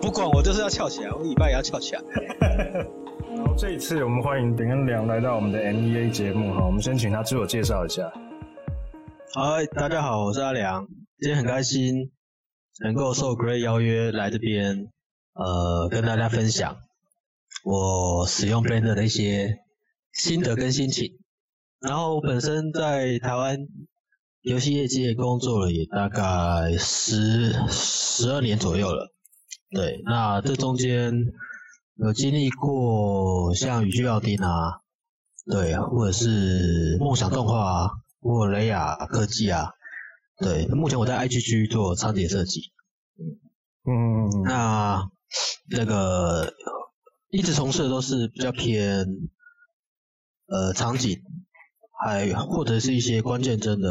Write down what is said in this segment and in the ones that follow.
不管我就是要翘起来，我尾巴也要翘起来。然后这一次我们欢迎林恩良来到我们的 MEA 节目哈，我们先请他自我介绍一下。嗨，大家好，我是阿良，今天很开心能够受 Great 邀约来这边，呃，跟大家分享我使用 Blender 的一些心得跟心情。然后我本身在台湾游戏业界工作了也大概十十二年左右了。对，那这中间有经历过像宇峻奥丁啊，对，或者是梦想动画啊，或雷亚科技啊，对，目前我在 IGG 做场景设计，嗯嗯，那那个一直从事的都是比较偏呃场景，还或者是一些关键帧的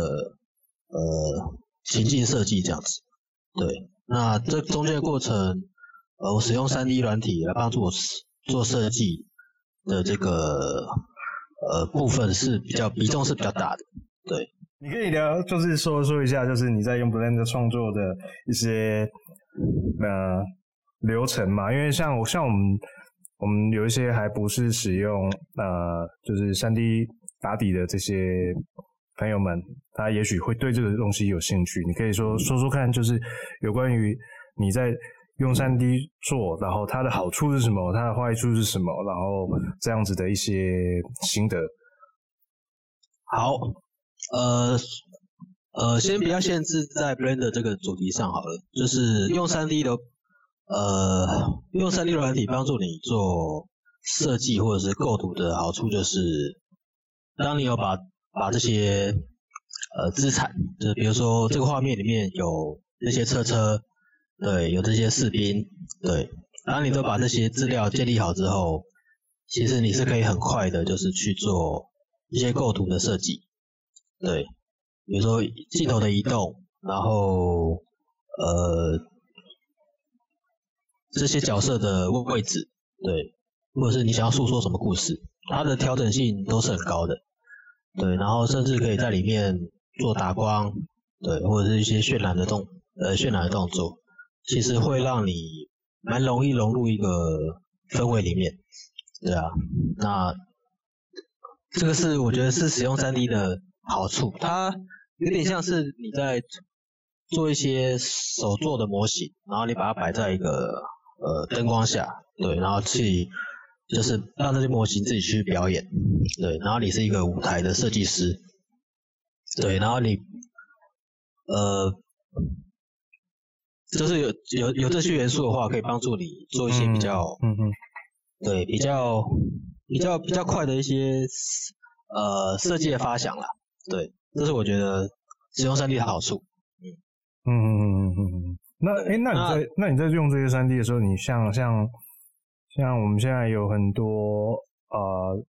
呃情境设计这样子，对。那这中间的过程，呃，我使用 3D 软体来帮助我做设计的这个呃部分是比较比重是比较大的，对。你可以聊，就是说说一下，就是你在用 Blender 创作的一些呃流程嘛？因为像我像我们我们有一些还不是使用呃就是 3D 打底的这些。朋友们，他也许会对这个东西有兴趣。你可以说说说看，就是有关于你在用 3D 做，然后它的好处是什么，它的坏处是什么，然后这样子的一些心得。好，呃呃，先不要限制在 Blender 这个主题上好了，就是用 3D 的呃用 3D 软体帮助你做设计或者是构图的好处就是，当你有把把这些呃资产，就是比如说这个画面里面有这些车车，对，有这些士兵，对，当你都把这些资料建立好之后，其实你是可以很快的，就是去做一些构图的设计，对，比如说镜头的移动，然后呃这些角色的位置，对，或者是你想要诉说什么故事，它的调整性都是很高的。对，然后甚至可以在里面做打光，对，或者是一些渲染的动，呃，渲染的动作，其实会让你蛮容易融入一个氛围里面，对啊，那这个是我觉得是使用 3D 的好处，它有点像是你在做一些手做的模型，然后你把它摆在一个呃灯光下，对，然后去。就是让这些模型自己去表演，对，然后你是一个舞台的设计师，对，然后你，呃，就是有有有这些元素的话，可以帮助你做一些比较，嗯嗯，对，比较比较比较快的一些呃设计的发想了，对，这是我觉得使用 3D 的好处，嗯嗯嗯嗯嗯嗯，那诶那你在那，那你在用这些三 D 的时候，你像像。像我们现在有很多呃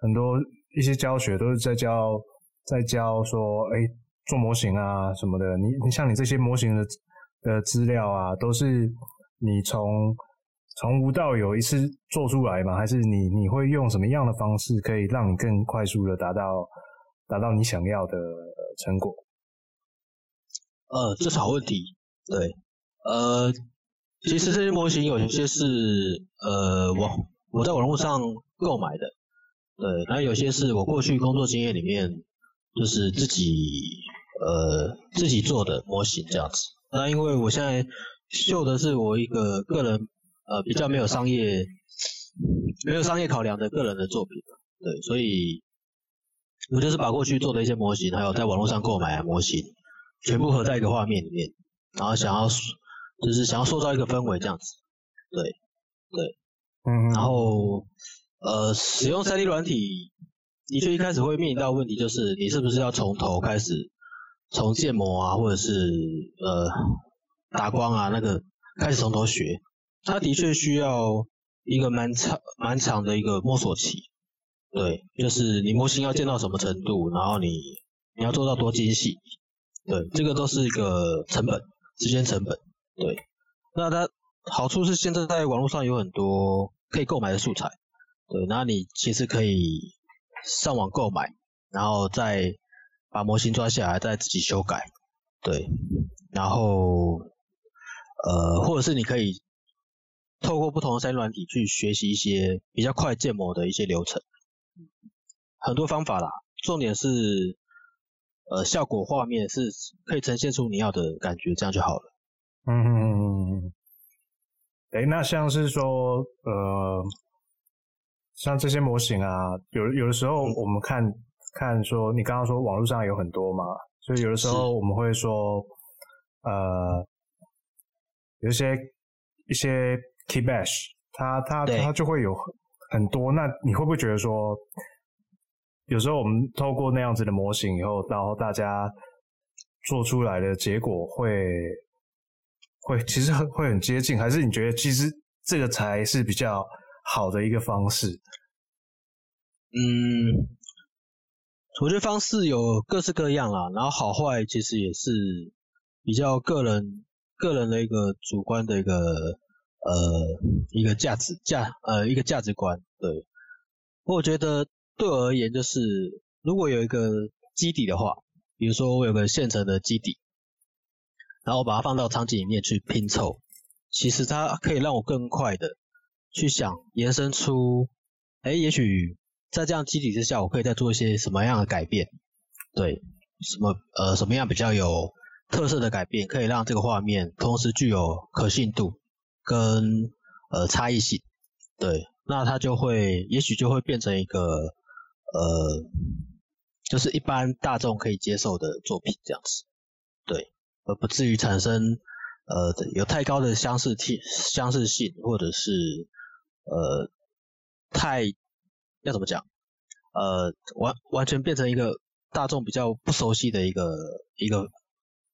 很多一些教学都是在教在教说，哎，做模型啊什么的。你你像你这些模型的的资料啊，都是你从从无到有一次做出来吗？还是你你会用什么样的方式可以让你更快速的达到达到你想要的成果？呃，这是好问题。对，呃。其实这些模型有些是呃我我在网络上购买的，对，然后有些是我过去工作经验里面就是自己呃自己做的模型这样子。那因为我现在秀的是我一个个人呃比较没有商业没有商业考量的个人的作品，对，所以我就是把过去做的一些模型，还有在网络上购买的模型，全部合在一个画面里面，然后想要。就是想要塑造一个氛围这样子，对，对，嗯，然后呃，使用 3D 软体的确一开始会面临到问题，就是你是不是要从头开始，从建模啊，或者是呃打光啊那个开始从头学，它的确需要一个蛮长蛮长的一个摸索期，对，就是你模型要建到什么程度，然后你你要做到多精细，对，这个都是一个成本，时间成本。对，那它好处是现在在网络上有很多可以购买的素材，对，那你其实可以上网购买，然后再把模型抓下来，再自己修改，对，然后呃，或者是你可以透过不同的三软体去学习一些比较快建模的一些流程，很多方法啦，重点是呃效果画面是可以呈现出你要的感觉，这样就好了。嗯嗯嗯嗯嗯。诶，那像是说呃。像这些模型啊，有有的时候我们看看说，你刚刚说网络上有很多嘛，所以有的时候我们会说，呃，有一些一些 key bash，它它它就会有很多。那你会不会觉得说，有时候我们透过那样子的模型以后，然后大家做出来的结果会会其实会很接近，还是你觉得其实这个才是比较？好的一个方式，嗯，我觉得方式有各式各样啦，然后好坏其实也是比较个人个人的一个主观的一个呃一个价值价呃一个价值观，对，我觉得对我而言就是如果有一个基底的话，比如说我有个现成的基底，然后我把它放到场景里面去拼凑，其实它可以让我更快的。去想延伸出，哎，也许在这样基底之下，我可以再做一些什么样的改变？对，什么呃什么样比较有特色的改变，可以让这个画面同时具有可信度跟呃差异性？对，那它就会也许就会变成一个呃，就是一般大众可以接受的作品这样子，对，而不至于产生呃有太高的相似性相似性或者是。呃，太要怎么讲？呃，完完全变成一个大众比较不熟悉的一个一个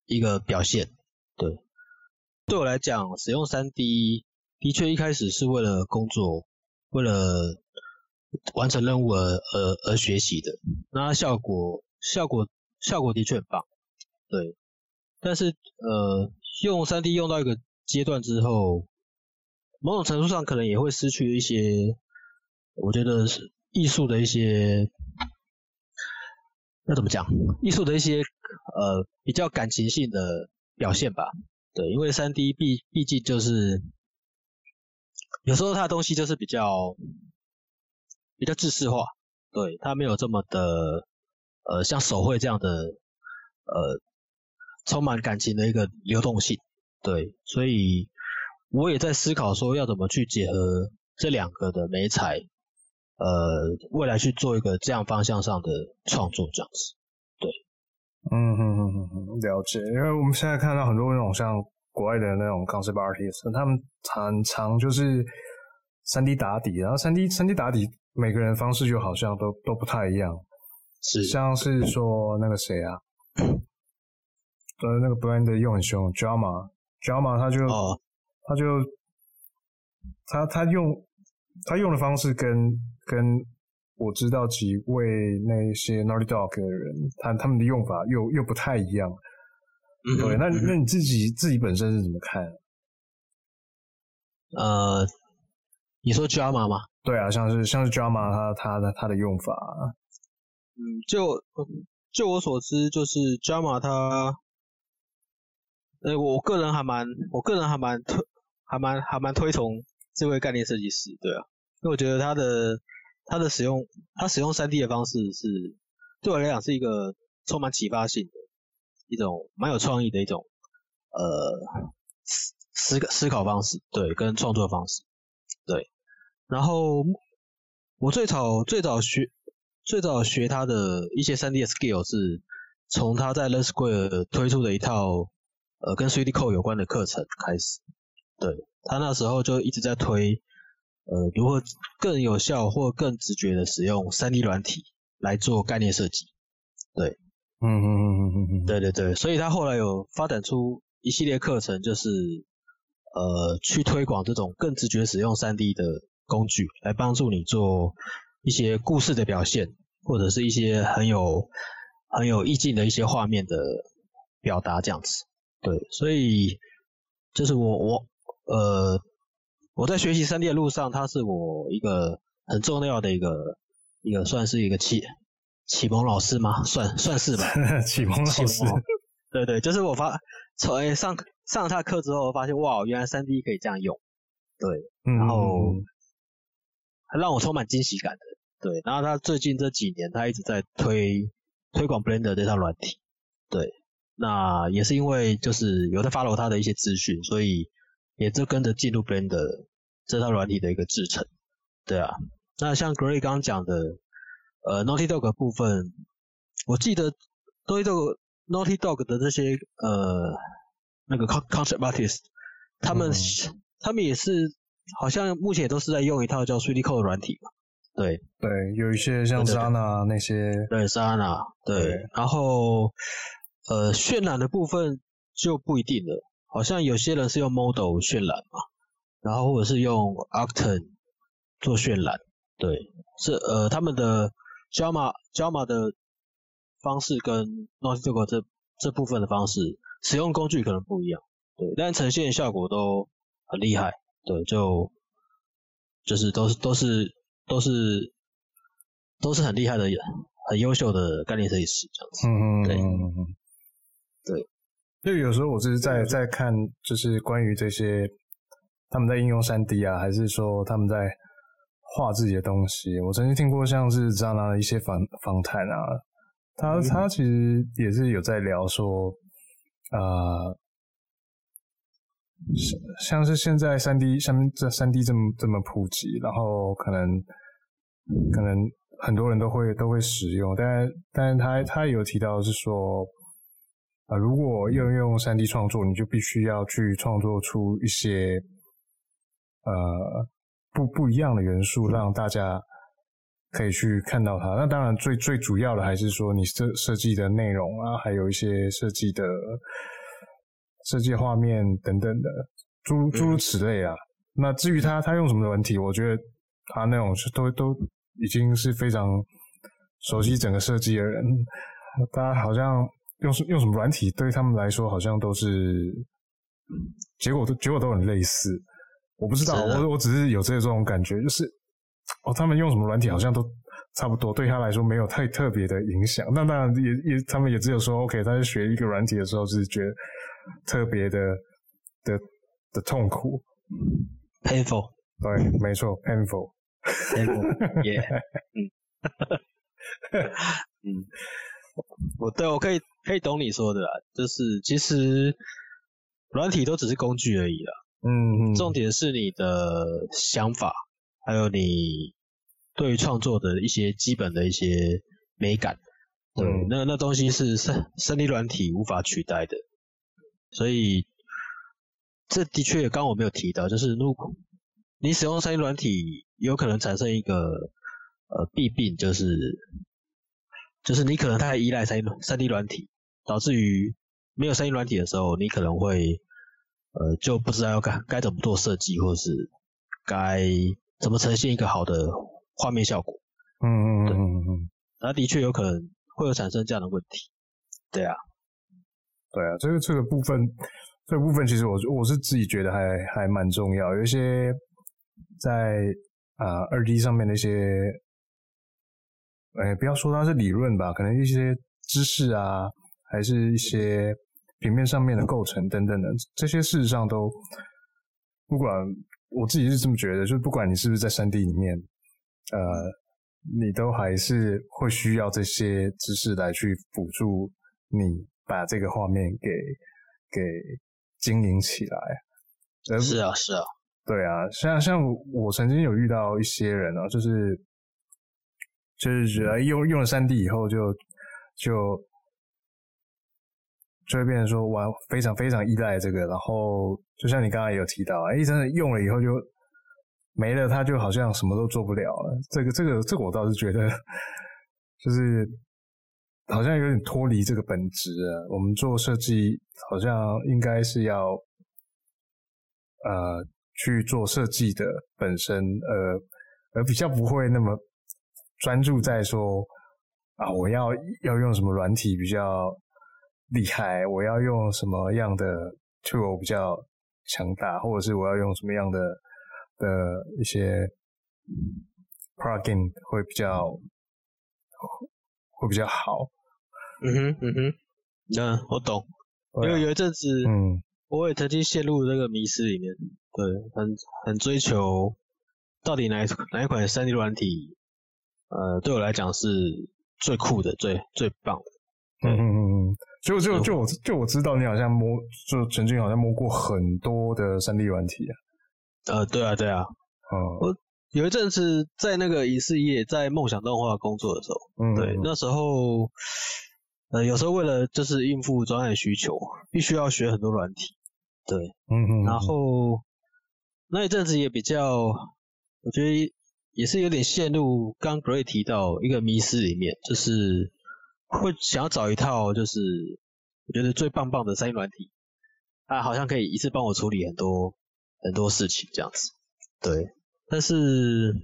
一个表现。对，对我来讲，使用 3D 的确一开始是为了工作，为了完成任务而而而学习的。那效果效果效果的确很棒。对，但是呃，用 3D 用到一个阶段之后。某种程度上可能也会失去一些，我觉得是艺术的一些，要怎么讲？艺术的一些呃比较感情性的表现吧。对，因为 3D 毕毕竟就是有时候它的东西就是比较比较制式化，对，它没有这么的呃像手绘这样的呃充满感情的一个流动性，对，所以。我也在思考说要怎么去结合这两个的媒材，呃，未来去做一个这样方向上的创作这样子。对，嗯哼哼哼哼，了解。因为我们现在看到很多那种像国外的那种 concept artist，他们常常就是三 D 打底，然后三 D 三 D 打底，每个人方式就好像都都不太一样。是，像是说那个谁啊，呃，那个 Blender 用很凶，Jama，Jama 他就。哦他就他他用他用的方式跟跟我知道几位那些 Naughty Dog 的人，他他们的用法又又不太一样。嗯，对，那那你自己自己本身是怎么看？呃，你说 drama 吗？对啊，像是像是 drama，它它的它的用法。嗯，就就我所知，就是 drama 它，呃，我个人还蛮我个人还蛮推。还蛮还蛮推崇这位概念设计师，对啊，因为我觉得他的他的使用他使用三 D 的方式是对我来讲是一个充满启发性的一种蛮有创意的一种呃思思思考方式，对，跟创作方式，对。然后我最早最早学最早学他的一些 3D 的 skill 是从他在 Learn Square 推出的一套呃跟 3D Code 有关的课程开始。对，他那时候就一直在推，呃，如何更有效或更直觉的使用 3D 软体来做概念设计。对，嗯嗯嗯嗯嗯嗯，对对对，所以他后来有发展出一系列课程，就是呃，去推广这种更直觉使用三 D 的工具，来帮助你做一些故事的表现，或者是一些很有很有意境的一些画面的表达这样子。对，所以就是我我。呃，我在学习三 D 的路上，它是我一个很重要的一个一个算是一个启启蒙老师吗？算算是吧，启蒙老师。对对，就是我发从、欸、上上了他课之后，我发现哇，原来三 D 可以这样用。对，然后还让我充满惊喜感的。对，然后他最近这几年，他一直在推推广 Blender 这套软体。对，那也是因为就是有在 follow 他的一些资讯，所以也就跟着进入 Blender 这套软体的一个制成。对啊，那像 Gray 刚刚讲的，呃，Naughty Dog 部分，我记得 Naughty Dog Naughty Dog 的这些呃那个 concept artist，他们、嗯、他们也是好像目前也都是在用一套叫 3D Code 的软体嘛。对。对，有一些像 Zana 那些，对 Zana，对，对，然后呃渲染的部分就不一定了，好像有些人是用 Model 渲染嘛，然后或者是用 Octane 做渲染，对，是呃他们的 Jama Jama 的。方式跟 Naughty Dog 这这部分的方式，使用工具可能不一样，对，但呈现效果都很厉害，对，就就是都是都是都是都是很厉害的、很优秀的概念设计师这样子，嗯嗯对对，就有时候我就是在在看，就是关于这些他们在应用三 D 啊，还是说他们在画自己的东西，我曾经听过像是这样的一些访访谈啊。他他其实也是有在聊说，呃，像是现在三 D 像这三 D 这么这么普及，然后可能可能很多人都会都会使用，但但是他他有提到是说，啊、呃，如果要用三 D 创作，你就必须要去创作出一些呃不不一样的元素，让大家。可以去看到它。那当然最最主要的还是说你设设计的内容啊，还有一些设计的设计画面等等的，诸如诸如此类啊。那至于他他用什么软体，我觉得他那种是都都已经是非常熟悉整个设计的人，大家好像用用什么软体对他们来说好像都是结果都结果都很类似。我不知道，我我只是有这这种感觉，就是。哦，他们用什么软体好像都差不多，对他来说没有太特别的影响。那当然也也，他们也只有说，OK，他在学一个软体的时候是觉得特别的的的痛苦，painful。对，没错，painful，painful，yeah，嗯，嗯，我对我可以可以懂你说的啦，就是其实软体都只是工具而已啦，嗯，重点是你的想法。还有你对于创作的一些基本的一些美感，对，嗯、那那东西是三三 D 软体无法取代的，所以这的确刚刚我没有提到，就是如果你使用三 D 软体，有可能产生一个呃弊病，就是就是你可能太依赖三 D 三 D 软体，导致于没有三 D 软体的时候，你可能会呃就不知道要该该怎么做设计，或是该。怎么呈现一个好的画面效果？嗯嗯嗯嗯嗯，那的确有可能会有产生这样的问题。对啊，对啊，这个这个部分，这个部分其实我我是自己觉得还还蛮重要。有一些在啊二 D 上面的一些，哎，不要说它是理论吧，可能一些知识啊，还是一些平面上面的构成等等的，这些事实上都不管。我自己是这么觉得，就是不管你是不是在 3D 里面，呃，你都还是会需要这些知识来去辅助你把这个画面给给经营起来。是啊，是啊，对啊，像像我曾经有遇到一些人啊，就是就是觉得用用了 3D 以后就就。就会变成说，哇，非常非常依赖这个，然后就像你刚刚也有提到，哎，真的用了以后就没了，它就好像什么都做不了了。这个这个这个我倒是觉得，就是好像有点脱离这个本质啊。我们做设计好像应该是要呃去做设计的本身，呃，而比较不会那么专注在说啊，我要要用什么软体比较。厉害！我要用什么样的 tool 比较强大，或者是我要用什么样的的一些 plugin 会比较会比较好。嗯哼，嗯哼，嗯，我懂。因为有一阵子，嗯，我也曾经陷入这个迷失里面，对，很很追求到底哪一哪一款三 D 软体，呃，对我来讲是最酷的、最最棒的。嗯嗯嗯嗯。就就就我就我知道你好像摸，就曾经好像摸过很多的三 D 软体啊。呃，对啊，对啊。嗯。我有一阵子在那个影视业，在梦想动画工作的时候，嗯，对，那时候。呃，有时候为了就是应付专案需求，必须要学很多软体，对，嗯嗯，然后那一阵子也比较，我觉得也是有点陷入刚 Gray 提到一个迷失里面，就是会想要找一套就是我觉得最棒棒的三 D 软体，它好像可以一次帮我处理很多很多事情这样子，对，但是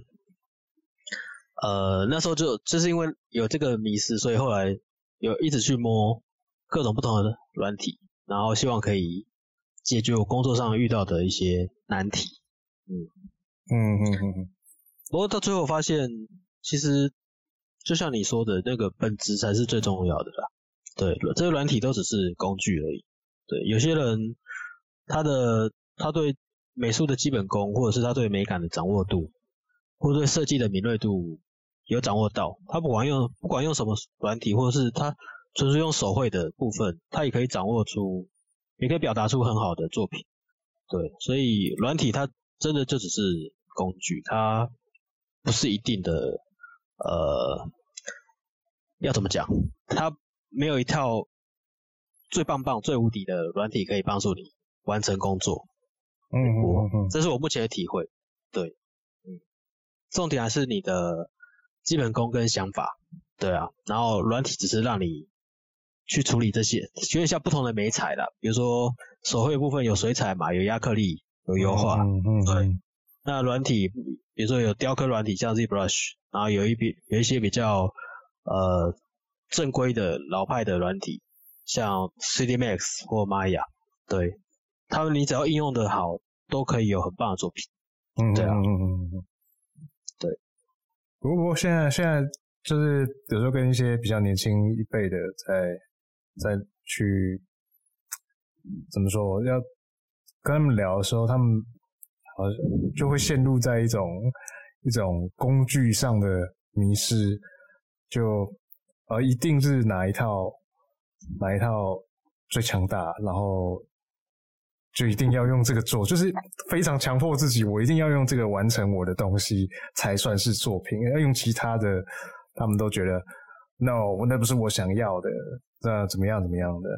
呃那时候就就是因为有这个迷失，所以后来。有一直去摸各种不同的软体，然后希望可以解决我工作上遇到的一些难题。嗯嗯嗯嗯嗯。不过到最后发现，其实就像你说的那个本质才是最重要的啦。对，这个软体都只是工具而已。对，有些人他的他对美术的基本功，或者是他对美感的掌握度，或者对设计的敏锐度。有掌握到，他不管用不管用什么软体，或者是他纯粹用手绘的部分，他也可以掌握出，也可以表达出很好的作品。对，所以软体它真的就只是工具，它不是一定的，呃，要怎么讲？它没有一套最棒棒、最无敌的软体可以帮助你完成工作。嗯嗯嗯，这是我目前的体会。对，嗯，重点还是你的。基本功跟想法，对啊，然后软体只是让你去处理这些，学一下不同的媒材啦，比如说手绘部分有水彩嘛，有亚克力，有油画，嗯嗯，对。那软体，比如说有雕刻软体，像 ZBrush，然后有一笔有一些比较呃正规的老派的软体，像 CD Max 或 Maya，对，他们你只要应用的好，都可以有很棒的作品，嗯，对啊，嗯嗯嗯。对不过现在现在就是有时候跟一些比较年轻一辈的在在去怎么说，要跟他们聊的时候，他们好像就会陷入在一种一种工具上的迷失，就呃一定是哪一套哪一套最强大，然后。就一定要用这个做，就是非常强迫自己，我一定要用这个完成我的东西才算是作品。要用其他的，他们都觉得 no，那不是我想要的，那怎么样怎么样的？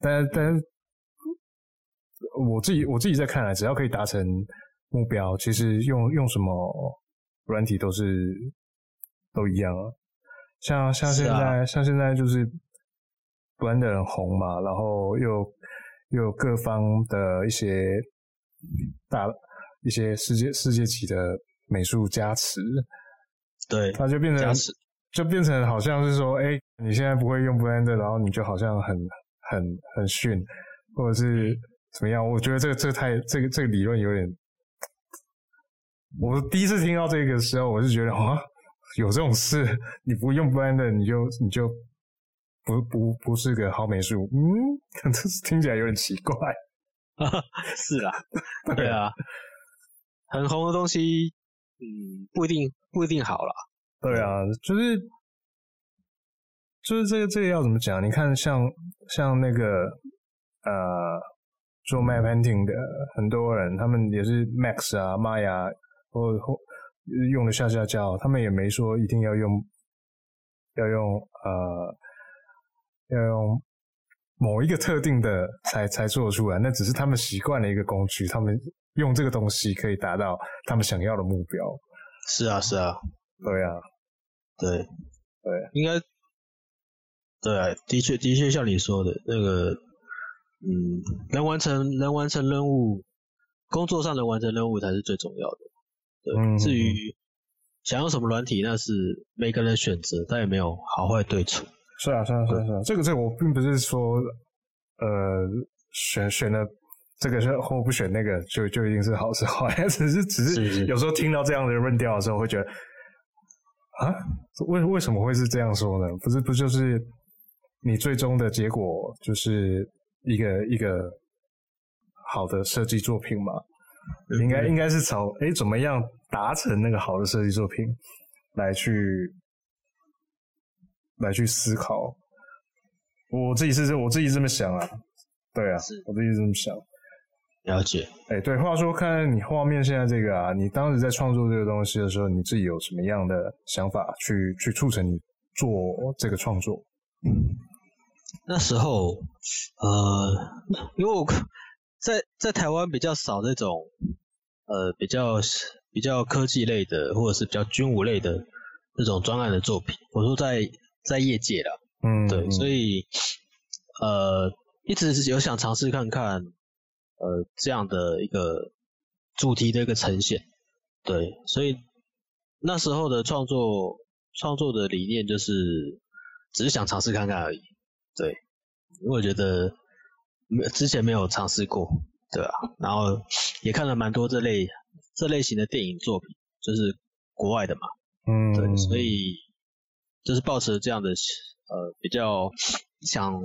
但但我自己我自己在看来，只要可以达成目标，其实用用什么软体都是都一样啊。像像现在、啊、像现在就是 Blender 很红嘛，然后又。又有各方的一些大一些世界世界级的美术加持，对，它就变成就变成好像是说，哎、欸，你现在不会用 Blender，然后你就好像很很很逊，或者是怎么样？我觉得这个这个太这个这个理论有点，我第一次听到这个的时候，我就觉得啊，有这种事？你不用 Blender，你就你就。不不不是个好美术，嗯，这是听起来有点奇怪。是啦，对啊，很红的东西，嗯，不一定不一定好啦。对啊，就是就是这个这个要怎么讲？你看像，像像那个呃做 map painting 的很多人，他们也是 Max 啊、Maya 或或用的下下叫，他们也没说一定要用要用呃。要用某一个特定的才才做出来，那只是他们习惯了一个工具，他们用这个东西可以达到他们想要的目标。是啊，是啊，对啊，对，对，应该，对啊，的确，的确像你说的那个，嗯，能完成能完成任务，工作上能完成任务才是最重要的。对，嗯，至于想要什么软体，那是每个人选择，但也没有好坏对错。是啊，是啊，是啊，是啊，这个这个我并不是说，呃，选选了这个是或不选那个就就一定是好是坏，只是只是有时候听到这样的论调的时候，会觉得啊？为为什么会是这样说呢？不是不就是你最终的结果就是一个一个好的设计作品吗？应该应该是朝诶怎么样达成那个好的设计作品来去来去思考。我自己是我自己这么想啊，对啊，我自己这么想。了解，哎，对，话说，看你画面现在这个啊，你当时在创作这个东西的时候，你自己有什么样的想法去去促成你做这个创作？嗯，那时候，呃，因为我在在台湾比较少那种，呃，比较比较科技类的或者是比较军武类的那种专案的作品。我说在在业界啦，嗯，对，所以，呃，一直是有想尝试看看。呃，这样的一个主题的一个呈现，对，所以那时候的创作创作的理念就是，只是想尝试看看而已，对，因为我觉得没之前没有尝试过，对吧？然后也看了蛮多这类这类型的电影作品，就是国外的嘛，嗯，对，所以就是抱持这样的呃比较想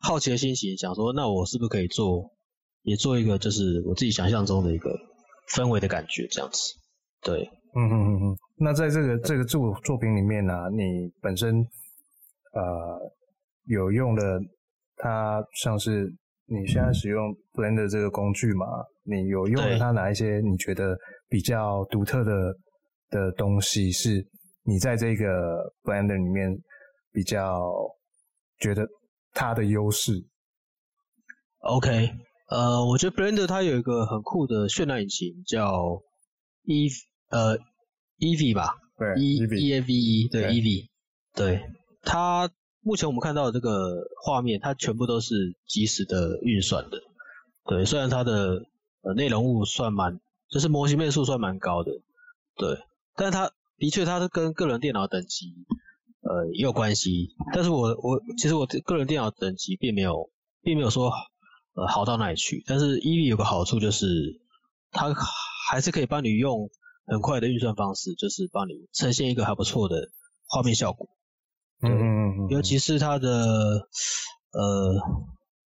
好奇的心情，想说那我是不是可以做。也做一个，就是我自己想象中的一个氛围的感觉，这样子。对，嗯嗯嗯嗯。那在这个这个作作品里面呢、啊，你本身呃有用的，它像是你现在使用 Blender 这个工具嘛？你有用了它哪一些你觉得比较独特的的东西，是你在这个 Blender 里面比较觉得它的优势？OK。呃，我觉得 Blender 它有一个很酷的渲染引擎，叫 E 呃 Eevee 吧，对，E E A V E，对，对 Eevee，对，它目前我们看到的这个画面，它全部都是即时的运算的，对，虽然它的呃内容物算蛮，就是模型面数算蛮高的，对，但是它的确它是跟个人电脑等级呃也有关系，但是我我其实我个人电脑等级并没有并没有说。呃，好到哪里去？但是 EV 有个好处就是，它还是可以帮你用很快的运算方式，就是帮你呈现一个还不错的画面效果。对，嗯嗯嗯。尤其是它的呃，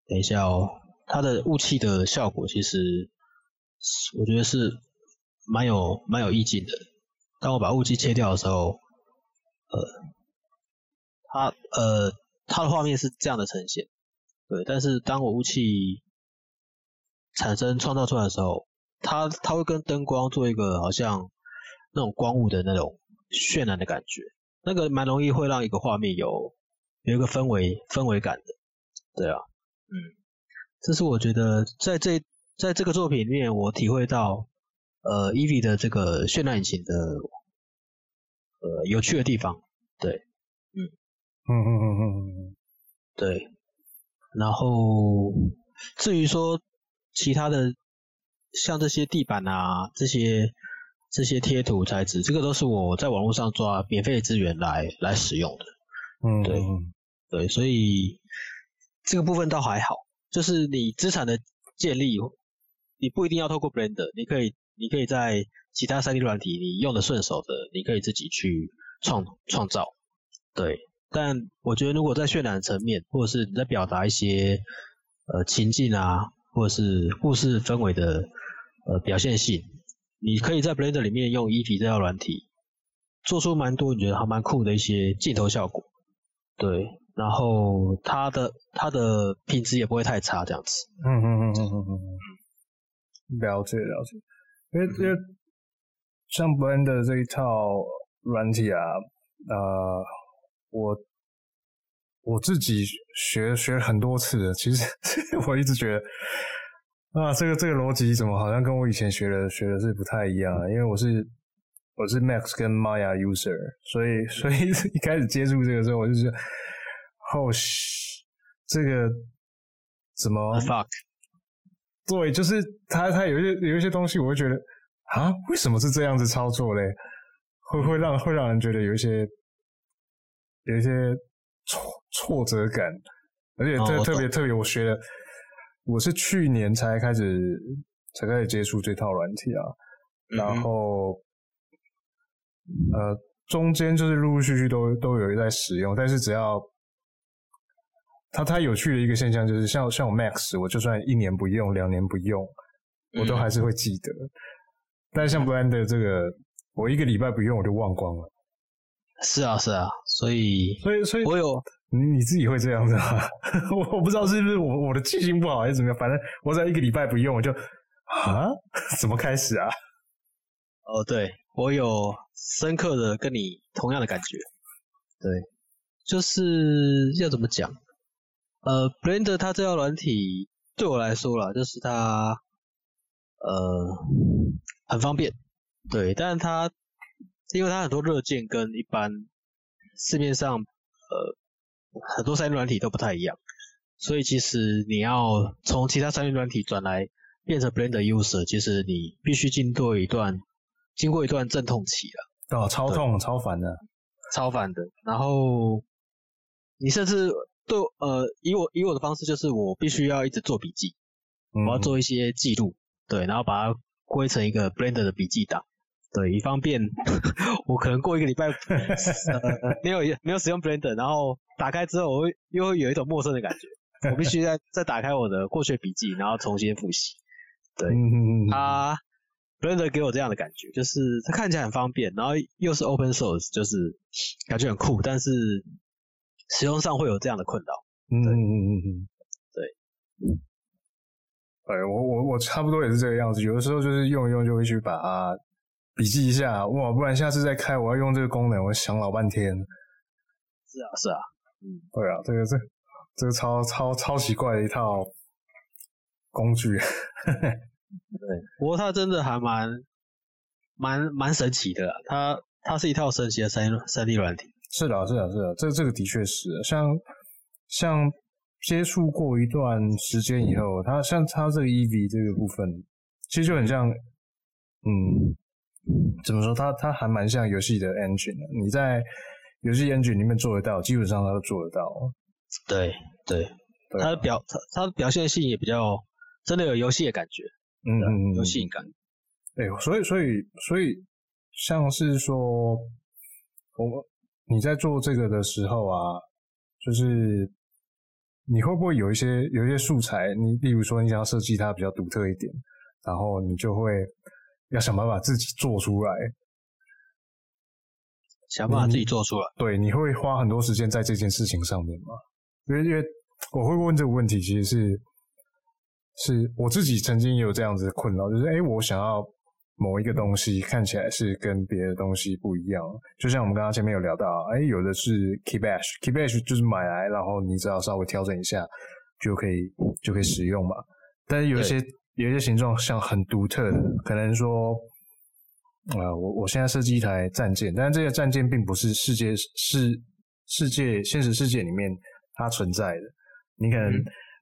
等一下哦，它的雾气的效果其实我觉得是蛮有蛮有意境的。当我把雾气切掉的时候，呃，它呃它的画面是这样的呈现。对，但是当我雾气产生创造出来的时候，它它会跟灯光做一个好像那种光雾的那种渲染的感觉，那个蛮容易会让一个画面有有一个氛围氛围感的。对啊，嗯，这是我觉得在这在这个作品里面我体会到呃 Eevee 的这个渲染引擎的呃有趣的地方。对，嗯嗯嗯嗯嗯嗯，对。然后至于说其他的，像这些地板啊，这些这些贴图材质，这个都是我在网络上抓免费资源来来使用的。嗯，对对，所以这个部分倒还好，就是你资产的建立，你不一定要透过 Blender，你可以你可以在其他 3D 软体你用的顺手的，你可以自己去创创造，对。但我觉得，如果在渲染层面，或者是你在表达一些呃情境啊，或者是故事氛围的呃表现性，你可以在 Blender 里面用 Eevee 这套软体做出蛮多你觉得还蛮酷的一些镜头效果，对，然后它的它的品质也不会太差，这样子。嗯嗯嗯嗯嗯嗯。了解了解，因为因为像 Blender 这一套软体啊，呃。我我自己学学很多次的，其实我一直觉得啊，这个这个逻辑怎么好像跟我以前学的学的是不太一样啊？因为我是我是 Max 跟 Maya user，所以所以一开始接触这个时候，我就觉得哦，这个怎么 fuck？对，就是他他有一些有一些东西，我会觉得啊，为什么是这样子操作嘞？会会让会让人觉得有一些。有一些挫挫折感，而且特、哦、特别特别，我学的，我是去年才开始才开始接触这套软体啊，嗯、然后呃，中间就是陆陆续续都都有在使用，但是只要它它有趣的一个现象就是像像我 Max，我就算一年不用，两年不用，我都还是会记得。嗯、但像 Blender 这个，我一个礼拜不用我就忘光了。是啊是啊，所以所以所以，我有你你自己会这样子吗？我我不知道是不是我我的记性不好还是怎么样，反正我只要一个礼拜不用我就啊，怎么开始啊？哦，对，我有深刻的跟你同样的感觉，对，就是要怎么讲？呃，Blender 它这套软体对我来说啦，就是它呃很方便，对，但是它因为它很多热键跟一般市面上呃很多三 D 软体都不太一样，所以其实你要从其他三 D 软体转来变成 Blender user，其实你必须经过一段经过一段阵痛期了。哦，超痛，超烦的，超烦的。然后你甚至。对，呃，以我以我的方式，就是我必须要一直做笔记，嗯、我要做一些记录，对，然后把它归成一个 Blender 的笔记档，对，以方便我可能过一个礼拜、呃、没有没有使用 Blender，然后打开之后，我会又会有一种陌生的感觉，我必须再再打开我的过去的笔记，然后重新复习，对，嗯、他 Blender 给我这样的感觉，就是它看起来很方便，然后又是 Open Source，就是感觉很酷，但是。使用上会有这样的困扰，嗯嗯嗯嗯嗯，对，对我我我差不多也是这个样子，有的时候就是用一用就会去把它笔记一下，哇，不然下次再开我要用这个功能，我想老半天。是啊是啊，嗯，对啊，这个这这个超超超奇怪的一套工具，对，不过它真的还蛮蛮蛮神奇的，它它是一套神奇的三三 D 软体。是的，是的，是的，这这个的确是像像接触过一段时间以后，它像它这个 Eevee 这个部分，其实就很像，嗯，怎么说？它它还蛮像游戏的 engine 的。你在游戏 engine 里面做得到，基本上它都做得到。对对，对它的表它它的表现性也比较真的有游戏的感觉，嗯嗯嗯，游戏感。对，所以所以所以像是说我。你在做这个的时候啊，就是你会不会有一些有一些素材？你例如说你想要设计它比较独特一点，然后你就会要想办法自己做出来，想办法自己做出来。对，你会花很多时间在这件事情上面吗？因为因为我会问这个问题，其实是是我自己曾经也有这样子的困扰，就是诶，我想要。某一个东西看起来是跟别的东西不一样，就像我们刚刚前面有聊到，哎，有的是 Key Bash，Key Bash 就是买来，然后你只要稍微调整一下就可以就可以使用嘛。但是有一些有一些形状像很独特的，可能说，啊、呃，我我现在设计一台战舰，但是这个战舰并不是世界世世界现实世界里面它存在的，你可能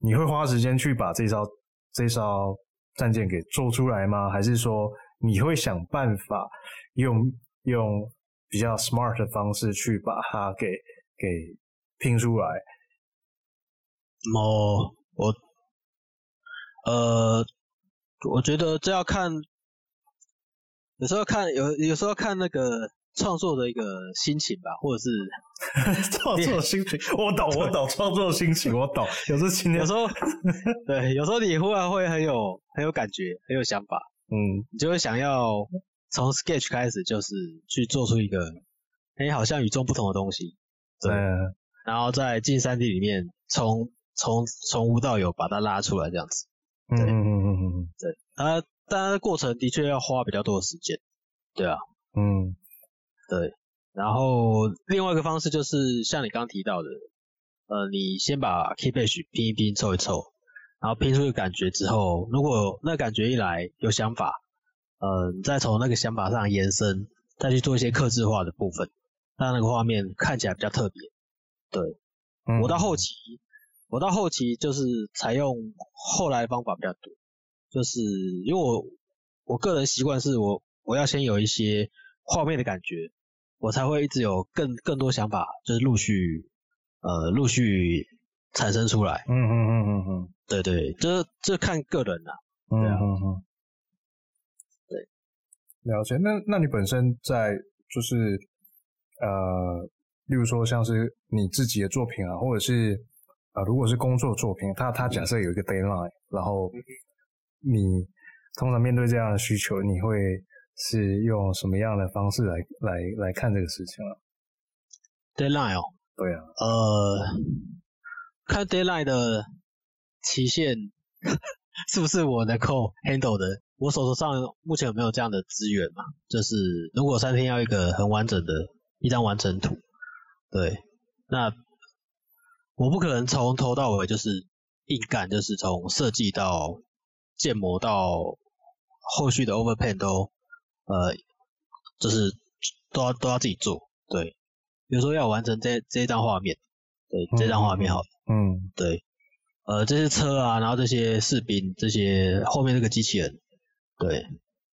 你会花时间去把这艘这艘战舰给做出来吗？还是说？你会想办法用用比较 smart 的方式去把它给给拼出来。哦，我呃，我觉得这要看，有时候看有有时候看那个创作的一个心情吧，或者是 创作的心情，我懂我懂创作的心情我懂。有时候今天有时候 对，有时候你忽然会很有很有感觉，很有想法。嗯，你就会想要从 sketch 开始，就是去做出一个，哎、欸，好像与众不同的东西，对，嗯、然后在进 3D 里面从从从无到有把它拉出来这样子，对，嗯嗯嗯嗯对，啊当然过程的确要花比较多的时间，对啊，嗯，对，然后另外一个方式就是像你刚刚提到的，呃，你先把 key page 拼一拼，凑一凑。然后拼出一个感觉之后，如果那感觉一来有想法，呃，你再从那个想法上延伸，再去做一些克制化的部分，让那个画面看起来比较特别。对，嗯、我到后期，我到后期就是采用后来的方法比较多，就是因为我我个人习惯是我我要先有一些画面的感觉，我才会一直有更更多想法，就是陆续呃陆续产生出来。嗯嗯嗯嗯嗯。对对，这这看个人啦。对啊，嗯嗯，对，了解。那那你本身在就是呃，例如说像是你自己的作品啊，或者是啊、呃，如果是工作作品，它它假设有一个 deadline，然后你通常面对这样的需求，你会是用什么样的方式来来来看这个事情啊？deadline 哦，对啊，呃，看 deadline 的期限 是不是我能够 handle 的？我手头上目前有没有这样的资源嘛？就是如果三天要一个很完整的一张完成图，对，那我不可能从头到尾就是硬干，就是从设计到建模到后续的 overpaint 都呃，就是都要都要自己做，对，比如说要完成这这一张画面，对，这张画面好，嗯，对，呃，这些车啊，然后这些士兵，这些后面那个机器人。对，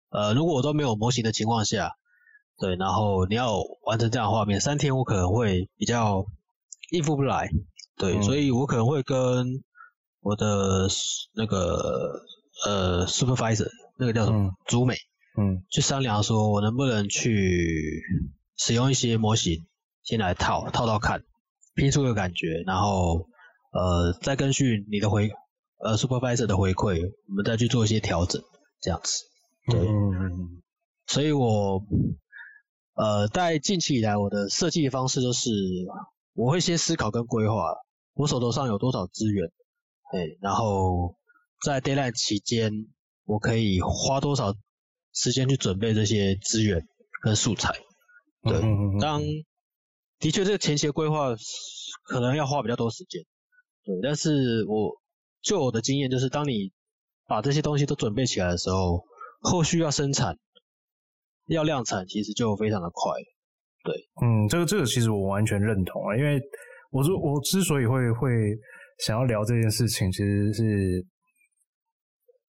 呃，如果我都没有模型的情况下，对，然后你要完成这样的画面，三天我可能会比较应付不来，对，嗯、所以我可能会跟我的那个呃 supervisor 那个叫什么主、嗯、美，嗯，去商量说我能不能去使用一些模型先来套套套看，拼出个感觉，然后呃再根据你的回呃 supervisor 的回馈，我们再去做一些调整。这样子，对，嗯、所以我，呃，在近期以来，我的设计的方式就是，我会先思考跟规划，我手头上有多少资源，哎，然后在 deadline 期间，我可以花多少时间去准备这些资源跟素材，对，嗯、当的确这个前期的规划可能要花比较多时间，对，但是我就我的经验就是，当你把这些东西都准备起来的时候，后续要生产、要量产，其实就非常的快。对，嗯，这个这个其实我完全认同啊，因为我说我之所以会会想要聊这件事情，其实是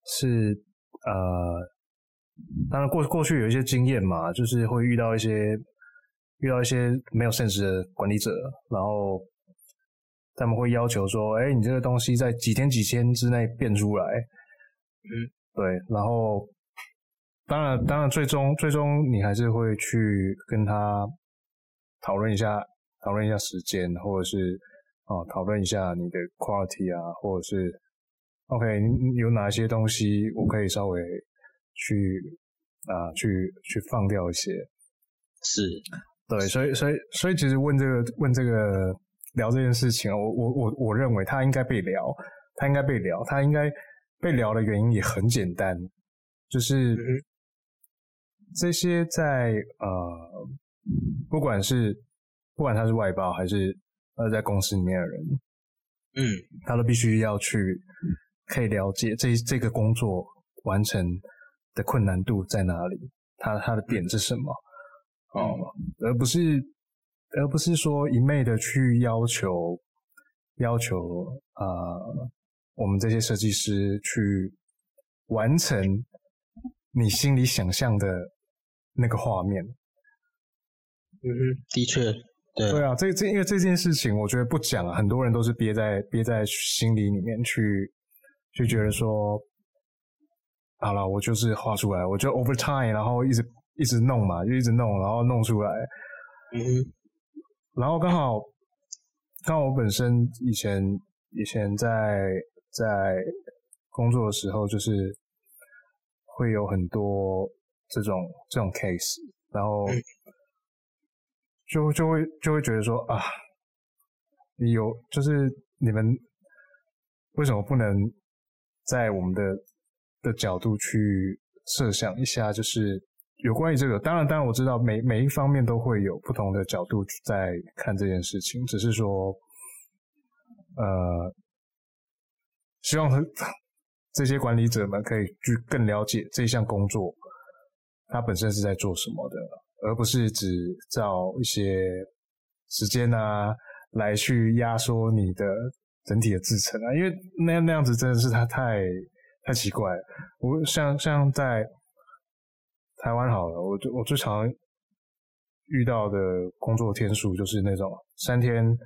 是呃，当然过过去有一些经验嘛，就是会遇到一些遇到一些没有 sense 的管理者，然后他们会要求说，哎，你这个东西在几天几天之内变出来。嗯，对，然后当然，当然，最终，最终你还是会去跟他讨论一下，讨论一下时间，或者是啊，讨论一下你的 quality 啊，或者是 OK，有哪些东西我可以稍微去啊，去去放掉一些，是，对，所以，所以，所以，其实问这个，问这个，聊这件事情啊，我，我，我，我认为他应该被聊，他应该被聊，他应该。被聊的原因也很简单，就是这些在呃，不管是不管他是外包还是呃在公司里面的人，嗯，他都必须要去可以了解这这个工作完成的困难度在哪里，他他的点是什么，哦、呃，而不是而不是说一昧的去要求要求啊。呃我们这些设计师去完成你心里想象的那个画面。嗯哼，的确，对。对啊，这这因为这件事情，我觉得不讲啊，很多人都是憋在憋在心里里面去，就觉得说，好了，我就是画出来，我就 overtime，然后一直一直弄嘛，就一直弄，然后弄出来。嗯，然后刚好刚好我本身以前以前在。在工作的时候，就是会有很多这种这种 case，然后就就会就会觉得说啊，你有就是你们为什么不能在我们的的角度去设想一下，就是有关于这个？当然，当然我知道每每一方面都会有不同的角度在看这件事情，只是说呃。希望这些管理者们可以去更了解这项工作，它本身是在做什么的，而不是只照一些时间啊来去压缩你的整体的制程啊，因为那样那样子真的是它太太奇怪了。我像像在台湾好了，我就我最常遇到的工作天数就是那种三天。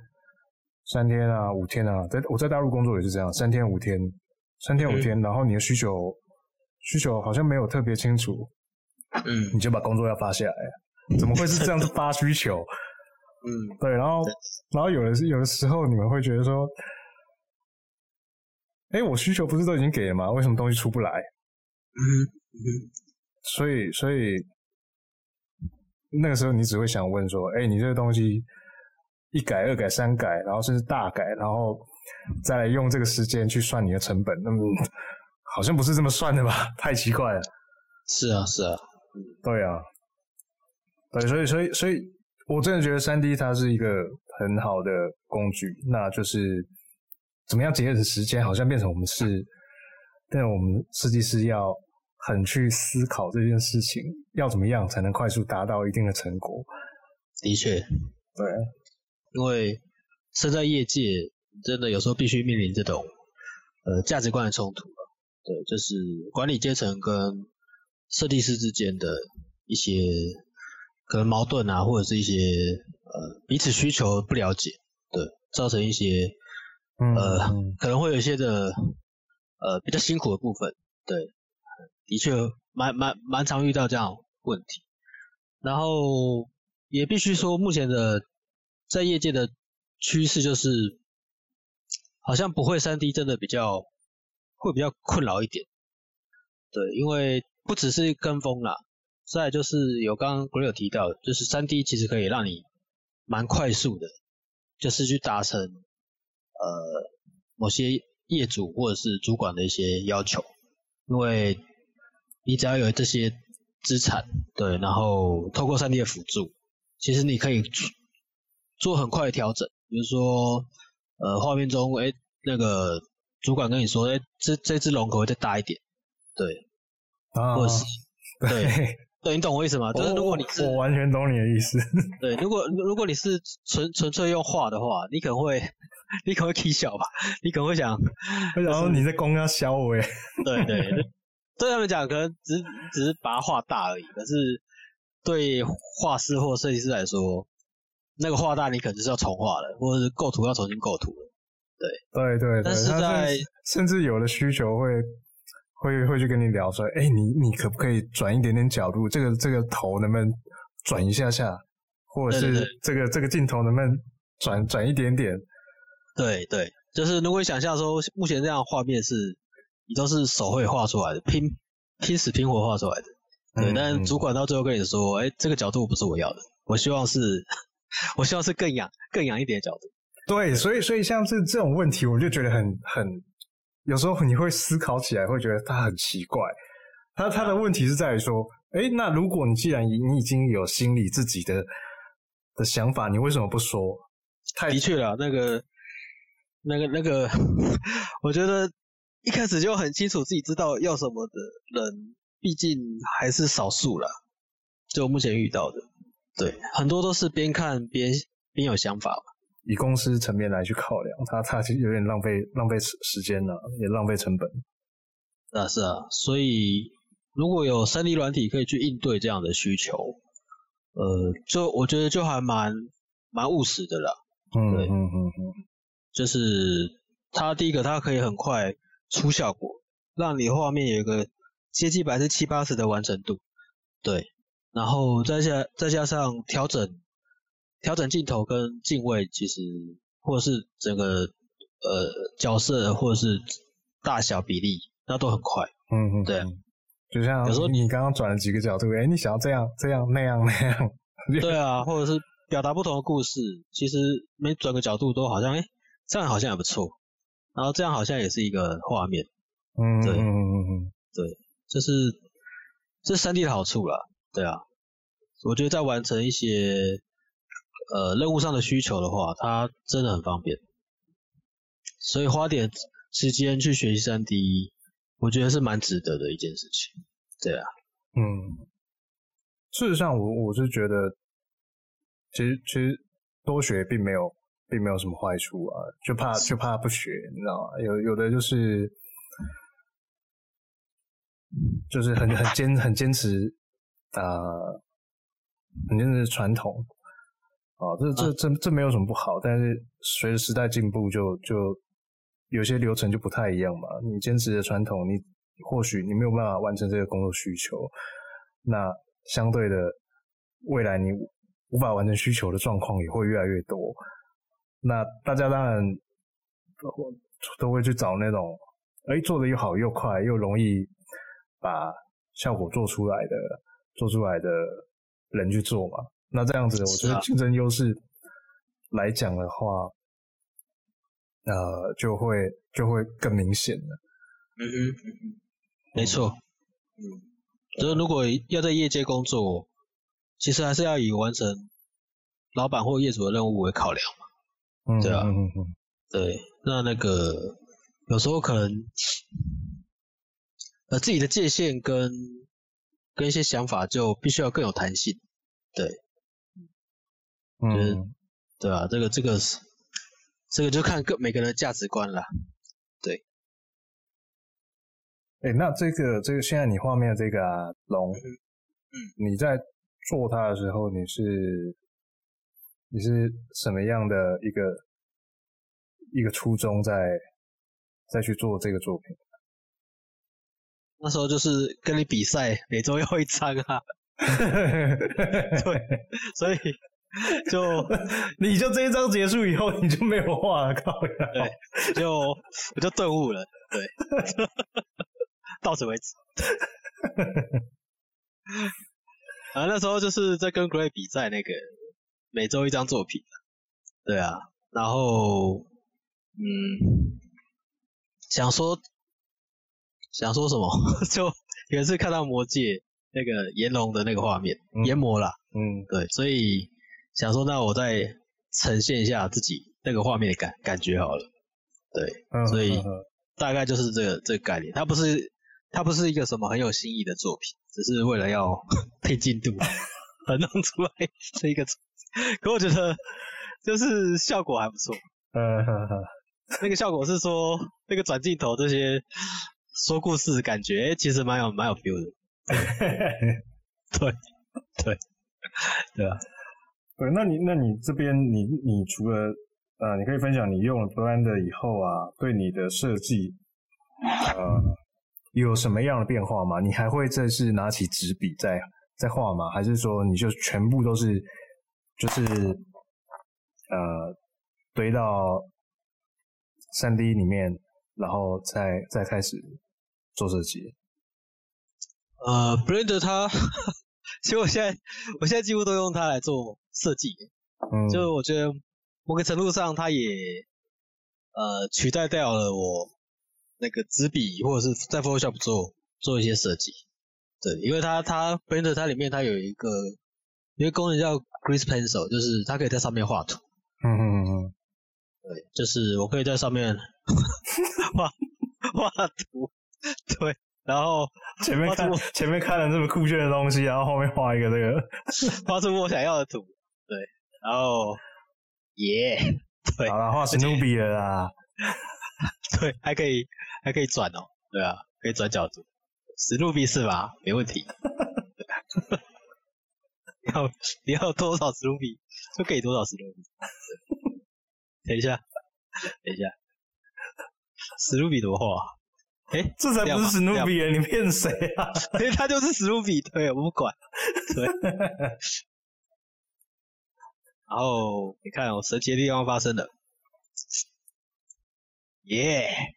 三天啊，五天啊，在我在大陆工作也是这样，三天五天，三天五天，嗯、然后你的需求需求好像没有特别清楚，嗯，你就把工作要发下来，怎么会是这样子 发需求？嗯，对，然后然后有的是有的时候你们会觉得说，哎，我需求不是都已经给了吗？为什么东西出不来？嗯嗯，所以所以那个时候你只会想问说，哎，你这个东西一改二改三改，然后甚至大改，然后再来用这个时间去算你的成本，那么好像不是这么算的吧？太奇怪了。是啊，是啊，对啊，对，所以所以所以，我真的觉得三 D 它是一个很好的工具，那就是怎么样节省时间，好像变成我们是。但我们设计师要很去思考这件事情，要怎么样才能快速达到一定的成果？的确，对，因为身在业界，真的有时候必须面临这种呃价值观的冲突。对，就是管理阶层跟设计师之间的一些可能矛盾啊，或者是一些呃彼此需求不了解，对，造成一些呃可能会有一些的。呃，比较辛苦的部分，对，的确蛮蛮蛮常遇到这样问题。然后也必须说，目前的在业界的趋势就是，好像不会三 D 真的比较会比较困扰一点。对，因为不只是跟风啦，再来就是有刚刚 Greg 有提到，就是 3D 其实可以让你蛮快速的，就是去达成呃某些。业主或者是主管的一些要求，因为你只要有这些资产，对，然后透过 3D 的辅助，其实你可以做很快的调整。比如说，呃，画面中，哎，那个主管跟你说，哎，这这只龙可以再大一点？对，啊，或者是 对，对，你懂我意思吗？就是如果你是，我完全懂你的意思。对，如果如果你是纯纯粹用画的话，你可能会。你可能会气小吧？你可能会想，然后你在公要削我 耶？对对，对他们讲可能只只是把它画大而已，可是对画师或设计师来说，那个画大你可能就是要重画了，或者是构图要重新构图了。对对对，但是在甚至有的需求会会会去跟你聊说，哎，你你可不可以转一点点角度？这个这个头能不能转一下下？或者是这个这个镜头能不能转转一点点？对对，就是如果你想象说，目前这样画面是，你都是手绘画出来的，拼拼死拼活画出来的。对，嗯、但主管到最后跟你说，哎，这个角度不是我要的，我希望是，我希望是更仰更仰一点的角度。对，所以所以像是这种问题，我就觉得很很，有时候你会思考起来，会觉得他很奇怪。他他的问题是在于说，哎，那如果你既然你已经有心里自己的的想法，你为什么不说？太的确了，那个。那个那个，我觉得一开始就很清楚自己知道要什么的人，毕竟还是少数啦。就目前遇到的，对，很多都是边看边边有想法嘛。以公司层面来去考量，它它其实有点浪费浪费时时间了，也浪费成本。是啊是啊，所以如果有三 D 软体可以去应对这样的需求，呃，就我觉得就还蛮蛮务实的啦。嗯嗯嗯嗯。就是它第一个，它可以很快出效果，让你画面有一个接近百分之七八十的完成度，对，然后再加再加上调整调整镜头跟镜位，其实或者是整个呃角色或者是大小比例，那都很快，嗯嗯，对，就像有时候你刚刚转了几个角度，哎，你想要这样这样那样那样，对啊，或者是表达不同的故事，其实每转个角度都好像哎。诶这样好像也不错，然后这样好像也是一个画面，嗯，对，嗯嗯嗯，对，这是这是 3D 的好处啦，对啊，我觉得在完成一些呃任务上的需求的话，它真的很方便，所以花点时间去学习 3D，我觉得是蛮值得的一件事情，对啊，嗯，事实上我我是觉得，其实其实多学并没有。并没有什么坏处啊，就怕就怕不学，你知道吗？有有的就是就是很很坚很坚持啊、很坚持传统啊，这这这这没有什么不好，但是随着时代进步就，就就有些流程就不太一样嘛。你坚持的传统，你或许你没有办法完成这个工作需求，那相对的未来你无法完成需求的状况也会越来越多。那大家当然都都会去找那种，哎，做的又好又快又容易把效果做出来的做出来的人去做嘛。那这样子，我觉得竞争优势来讲的话，啊、呃，就会就会更明显了。嗯哼，嗯哼，没错。嗯，就是如果要在业界工作，其实还是要以完成老板或业主的任务为考量嘛。嗯，对啊，嗯嗯嗯，对，那那个有时候可能，呃，自己的界限跟跟一些想法就必须要更有弹性，对，嗯，对啊，这个这个是，这个就看各每个人的价值观了，对。哎，那这个这个现在你画面的这个啊龙，嗯，你在做它的时候，你是？你是什么样的一个一个初衷在再去做这个作品？那时候就是跟你比赛，每周要一张啊。对，所以 就 你就这一张结束以后，你就没有画了，靠！对，就我就顿悟了，对，到此为止。啊，那时候就是在跟 Gray 比赛那个。每周一张作品，对啊，然后，嗯，想说，想说什么？就有一次看到魔界那个炎龙的那个画面，嗯、炎魔啦，嗯，对，所以想说，那我再呈现一下自己那个画面的感感觉好了，对，嗯、所以、大概就是这个这个概念，它不是它不是一个什么很有新意的作品，只是为了要 配进度而弄出来这一个。可我觉得就是效果还不错，嗯哼哼，那个效果是说那个转镜头这些说故事的感觉，欸、其实蛮有蛮有 feel 的，对对对啊，对，那你那你这边你你除了呃，你可以分享你用了 Blender 以后啊，对你的设计呃有什么样的变化吗？你还会再是拿起纸笔再再画吗？还是说你就全部都是？就是呃堆到三 D 里面，然后再再开始做设计。呃，Blender 它，其实我现在我现在几乎都用它来做设计。嗯，就我觉得某个程度上，它也呃取代掉了我那个纸笔或者是在 Photoshop 做做一些设计。对，因为它它 Blender 它里面它有一个一个功能叫 Grease Pencil 就是它可以在上面画图，嗯嗯嗯嗯，对，就是我可以在上面 画画图，对，然后前面看前面看了这么酷炫的东西，然后后面画一个这个，画出我想要的图，对，然后耶，yeah, 对，好了，画史努比了啦，对，还可以还可以转哦，对啊，可以转角度，史努比是吧？没问题。你 要你要多少史努比就给多少史努比。等一下，等一下，史努比怎么画？哎、欸，这才不是史努比耶！你骗谁啊？他就是史努比，对，我不管。对。然后你看，我神奇的地方发生了。耶、yeah！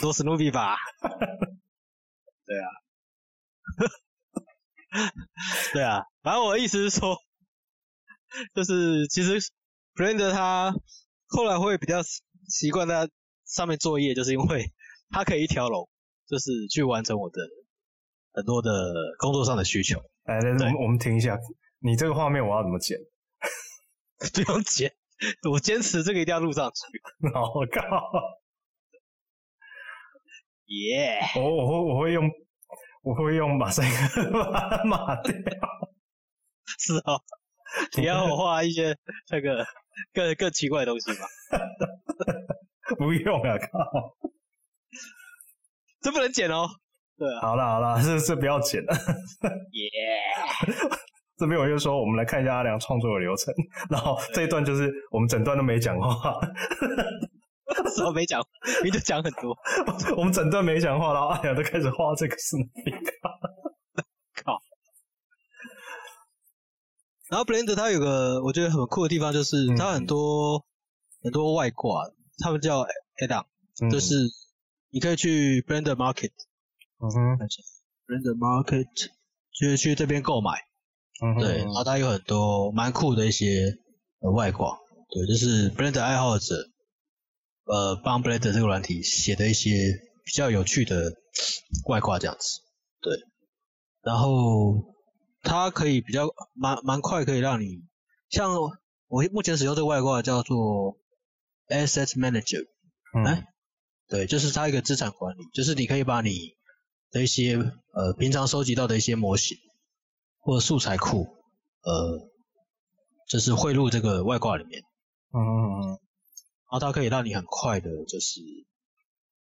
多史努比吧？对啊。对啊，反正我的意思是说，就是其实 Blender 它后来会比较习惯在上面作业，就是因为它可以一条龙，就是去完成我的很多的工作上的需求。哎，我们我们停一下，你这个画面我要怎么剪？不用剪，我坚持这个一定要录上去。我靠！耶！我我会我会用。我会用马赛克 把它抹掉。是哦，你要我画一些那个更更奇怪的东西吗？不用啊，靠！这不能剪哦。对啊。好了好了，这这不要剪了。耶！这边我就说，我们来看一下阿良创作的流程。然后这一段就是我们整段都没讲话。什么没讲？你就讲很多。我们整段没讲话，然后阿良都开始画这个史努比卡。靠！然后 Blender 它有个我觉得很酷的地方，就是它很多、嗯、很多外挂，他们叫 add-on，、嗯、就是你可以去 Blender Market，嗯哼，Blender Market 就是去这边购买，嗯，对，然后它有很多蛮酷的一些呃外挂，对，就是 Blender 爱好者呃帮 Blender 这个软体写的一些比较有趣的外挂这样子，对，然后。它可以比较蛮蛮快，可以让你像我目前使用这个外挂叫做 Asset Manager，嗯、欸，对，就是它一个资产管理，就是你可以把你的一些呃平常收集到的一些模型或者素材库，呃，就是汇入这个外挂里面，嗯嗯嗯，然后它可以让你很快的，就是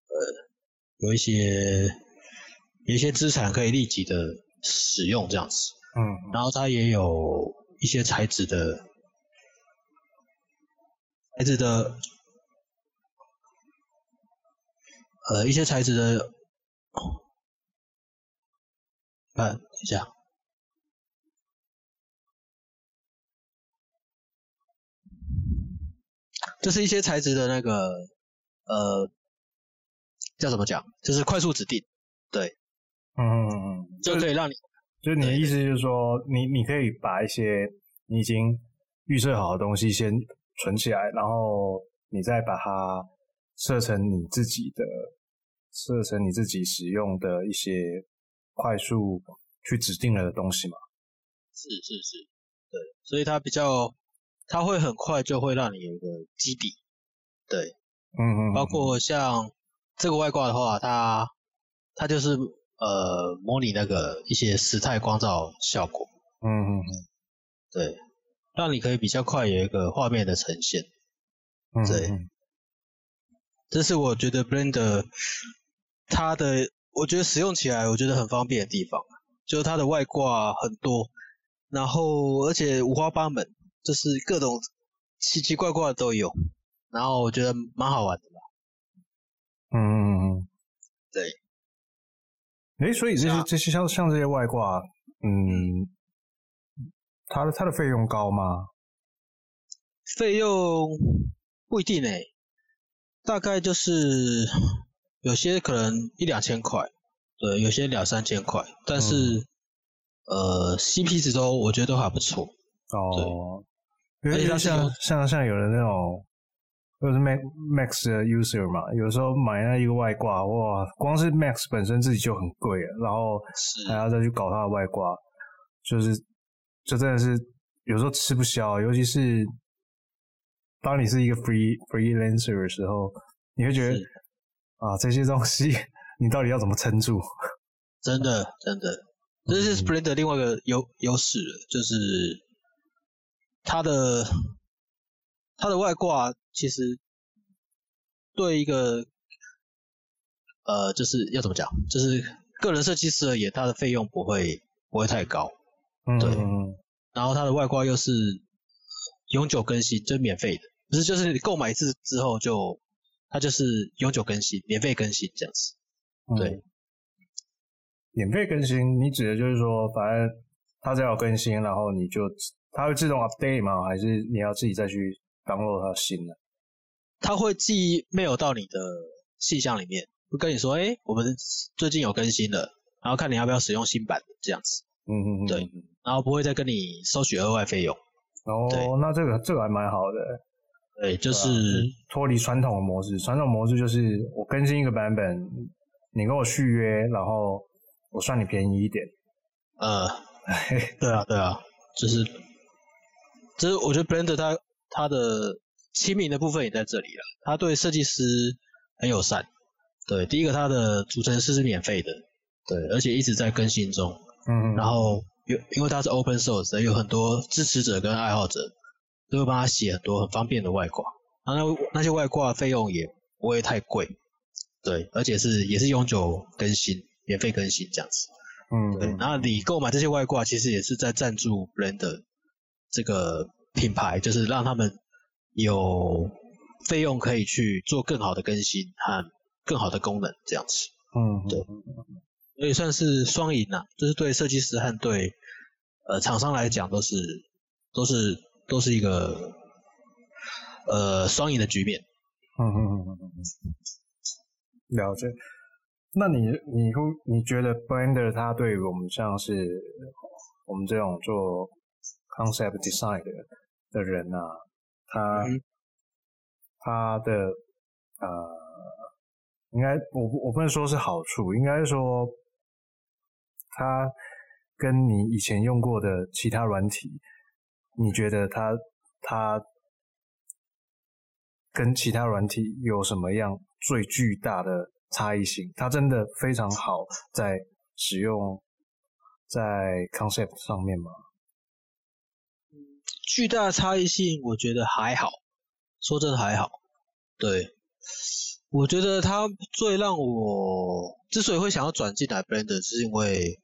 呃有一些有一些资产可以立即的使用这样子。嗯，然后它也有一些材质的材质的呃一些材质的，看等一下，这是一些材质的那个呃叫怎么讲？就是快速指定，对，嗯嗯嗯，就可以让你。就你的意思就是说，你你可以把一些你已经预设好的东西先存起来，然后你再把它设成你自己的，设成你自己使用的一些快速去指定了的东西嘛？是是是，对，所以它比较，它会很快就会让你有一个基底，对，嗯嗯，包括像这个外挂的话，它它就是。呃，模拟那个一些时态光照效果，嗯嗯嗯，对，让你可以比较快有一个画面的呈现，嗯，对，这是我觉得 Blender 它的，我觉得使用起来我觉得很方便的地方，就是它的外挂很多，然后而且五花八门，就是各种奇奇怪怪的都有，然后我觉得蛮好玩的吧，嗯嗯嗯，对。诶，所以这些这些像像这些外挂，嗯，它的它的费用高吗？费用不一定诶，大概就是有些可能一两千块，对，有些两三千块，但是、嗯、呃，CP 值都我觉得都还不错。哦，对，因为像像像有的那种。就是 Max Max 的 user 嘛，有时候买那一个外挂，哇，光是 Max 本身自己就很贵了，然后还要再去搞它的外挂，就是就真的是有时候吃不消，尤其是当你是一个 free freelancer 的时候，你会觉得啊，这些东西你到底要怎么撑住？真的真的，这是 Blender 另外一个优优势，就是它的。它的外挂其实对一个呃，就是要怎么讲，就是个人设计师而言，它的费用不会不会太高，对。嗯。然后它的外挂又是永久更新，就是免费的，不是就是你购买一次之后就它就是永久更新，免费更新这样子。对。嗯。免费更新，你指的就是说，反正它只要有更新，然后你就它会自动 update 吗？还是你要自己再去？download 它新的，它会寄 mail 到你的信箱里面，会跟你说，哎、欸，我们最近有更新了，然后看你要不要使用新版的这样子。嗯嗯嗯，对，然后不会再跟你收取额外费用。哦，那这个这个还蛮好的。对，就是脱离传统的模式。传统模式就是我更新一个版本，你跟我续约，然后我算你便宜一点。呃，对啊对啊，就是，就是我觉得 Blender 它。它的亲民的部分也在这里了，它对设计师很友善。对，第一个它的组成是是免费的，对，而且一直在更新中。嗯，嗯。然后有，因为它是 open source，有很多支持者跟爱好者都会帮他写很多很方便的外挂。然后那那些外挂费用也不会太贵，对，而且是也是永久更新、免费更新这样子。嗯，嗯。对，然后你购买这些外挂，其实也是在赞助 Blender 这个。品牌就是让他们有费用可以去做更好的更新和更好的功能这样子，嗯，对，所以算是双赢呐，就是对设计师和对呃厂商来讲都是都是都是一个呃双赢的局面。嗯嗯嗯嗯嗯，了解。那你你会你觉得 Blender 它对于我们像是我们这种做 concept design 的的人啊，他、嗯、他的呃，应该我我不能说是好处，应该说他跟你以前用过的其他软体，你觉得他他跟其他软体有什么样最巨大的？差异性，它真的非常好，在使用在 concept 上面吗？巨大的差异性，我觉得还好，说真的还好。对，我觉得它最让我之所以会想要转进来 Blender，是因为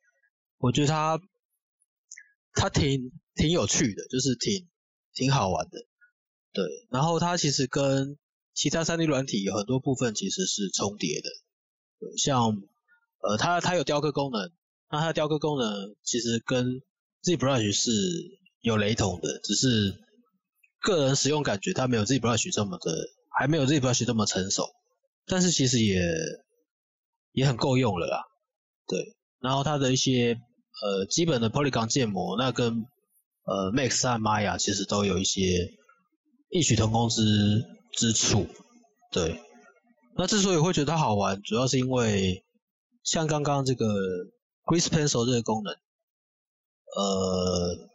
我觉得它它挺挺有趣的，就是挺挺好玩的。对，然后它其实跟其他 3D 软体有很多部分其实是重叠的，像呃，它它有雕刻功能，那它的雕刻功能其实跟 ZBrush 是有雷同的，只是个人使用感觉它没有 ZBrush 这么的，还没有 ZBrush 这么成熟，但是其实也也很够用了啦，对，然后它的一些呃基本的 Polygon 建模，那跟呃 Max 和 Maya 其实都有一些异曲同工之之处，对。那之所以会觉得它好玩，主要是因为像刚刚这个 Grease Pencil 这个功能，呃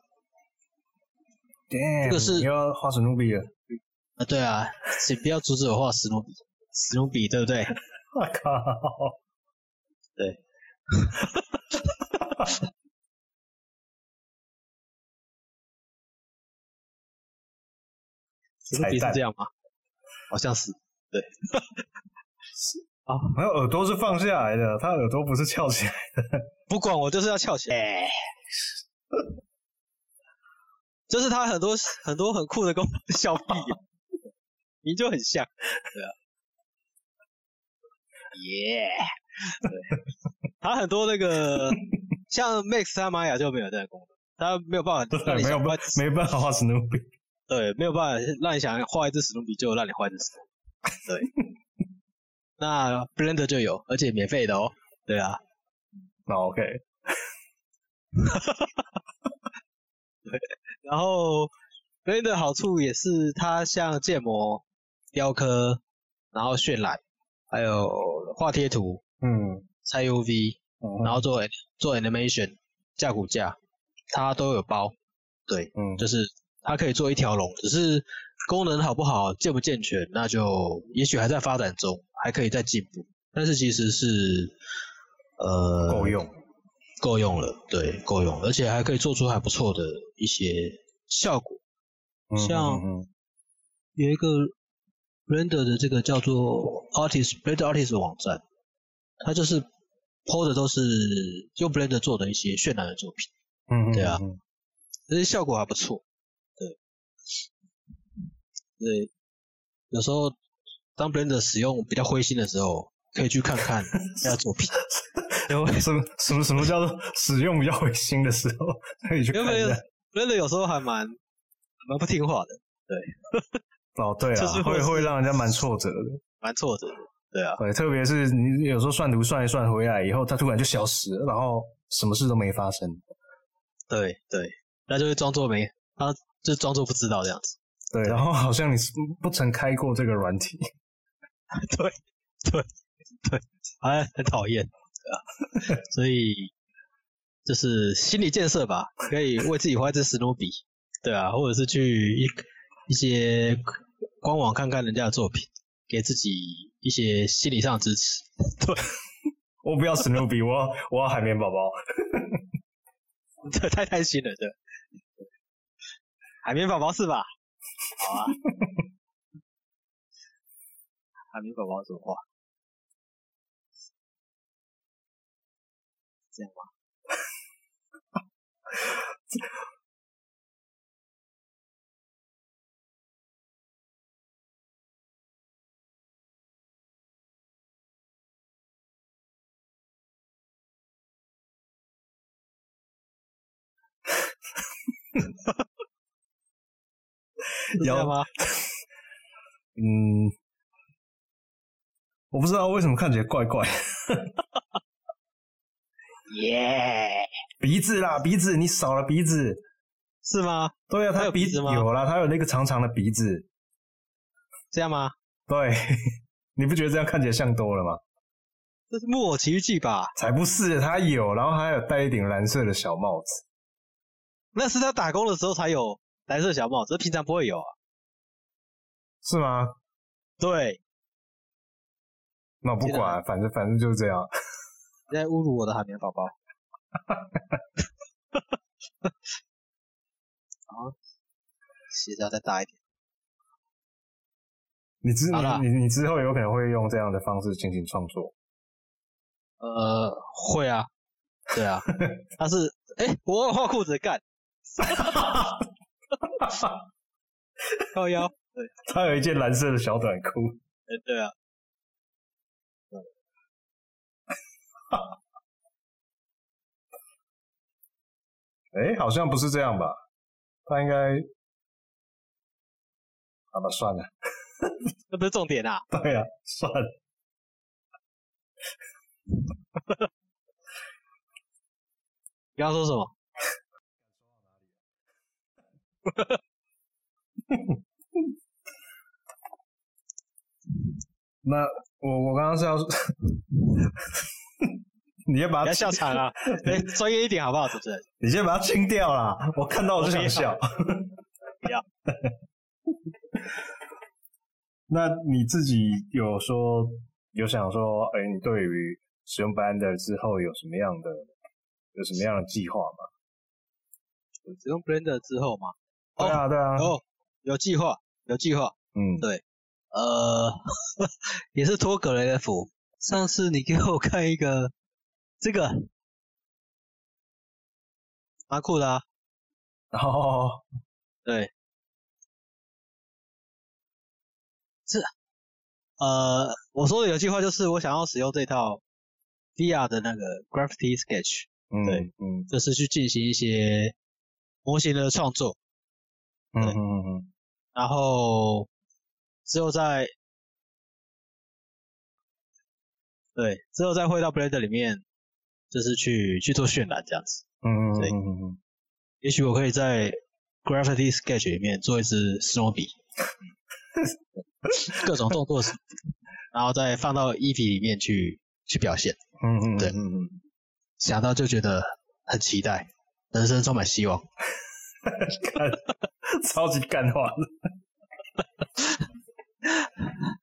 ，Damn, 这个是你要画史努比了啊？对啊，请不要阻止我画史努比，史努比对不对？我靠！对，史努比是这样吗？好像是。对，是 啊，没有耳朵是放下来的，他耳朵不是翘起来的。不管我就是要翘起来，这是他很多很多很酷的功能，笑屁，你就很像，对啊，耶、yeah，对，他很多那个像 Max 和 Maya 就没有这个功能，他没有办法让你没有办没办法画史努比，对，没有办法让你想画一只史努比就让你画一只史努比。对，那 Blender 就有，而且免费的哦。对啊，那 OK。对，然后 Blender 的好处也是它像建模、雕刻，然后渲染，还有画贴图，嗯，拆 UV，嗯，然后做做 animation 架骨架，它都有包。对，嗯，就是它可以做一条龙，只是。功能好不好，健不健全，那就也许还在发展中，还可以再进步。但是其实是，呃，够用，够用了，对，够用，而且还可以做出还不错的一些效果。像有一个 Blender 的这个叫做 Artist Blender Artist 的网站，它就是 PO 的都是用 Blender 做的一些渲染的作品。嗯，对啊，这些效果还不错。对，对有时候当 Blender 使用比较灰心的时候，可以去看看那个作品。因为什么什么什么叫做使用比较违心的时候可以去看一下？因为 Blender 有时候还蛮蛮不听话的。对，哦对啊，就是会会让人家蛮挫折的，蛮挫折的。对啊，对，特别是你有时候算图算一算回来以后，它突然就消失了，然后什么事都没发生。对对，那就会装作没，他就装作不知道这样子。对，然后好像你是不曾开过这个软体，对，对，对，哎，很讨厌，对啊，所以就是心理建设吧，可以为自己画一只史努比，对啊，或者是去一一些官网看看人家的作品，给自己一些心理上的支持。对，我不要史努比，我要我要海绵宝宝，这太贪心了，这海绵宝宝是吧？好啊，海绵宝宝说话，这样吗？有吗？嗯，我不知道为什么看起来怪怪。耶，鼻子啦，鼻子，你少了鼻子，是吗？对啊，他有鼻子吗？有啦，他有那个长长的鼻子，这样吗？对，你不觉得这样看起来像多了吗？这是木偶奇遇记吧？才不是，他有，然后还有戴一顶蓝色的小帽子，那是他打工的时候才有蓝色小帽子，平常不会有啊。是吗？对。那我不管，反正反正就是这样。你在侮辱我的海绵宝宝。啊，鞋子要再大一点。你之你你之后有可能会用这样的方式进行创作。呃，会啊，对啊，他是，哎、欸，我有画裤子干，靠腰，对，他有一件蓝色的小短裤，哎、欸，对啊，哎、欸，好像不是这样吧？他应该，好吧，算了，这不是重点啊，对啊，算了。你刚刚说什么？那我我刚刚是要，你先把它笑场啊！哎，专业一点好不好，主持人？你先把它清掉啦！我看到我就想笑。不要。那你自己有说有想说，哎、欸，你对于使用 Blender 之后有什么样的有什么样的计划吗？使用 Blender 之后吗？对啊，对啊。哦，有计划，有计划。嗯，对。呃，也是托格雷的福。上次你给我看一个，这个蛮酷的啊。哦，对。是。呃，我说的有计划就是我想要使用这套 VR 的那个 Gravity Sketch，嗯，对，嗯，就是去进行一些模型的创作，嗯嗯嗯嗯，然后之后再，对，之后再汇到 Blender 里面，就是去去做渲染这样子，嗯嗯对，嗯嗯嗯，也许我可以在 Gravity Sketch 里面做一支史努比。各种动作，然后再放到 Eevee 里面去去表现。嗯嗯，对，嗯嗯，想到就觉得很期待，人生充满希望。超级干话。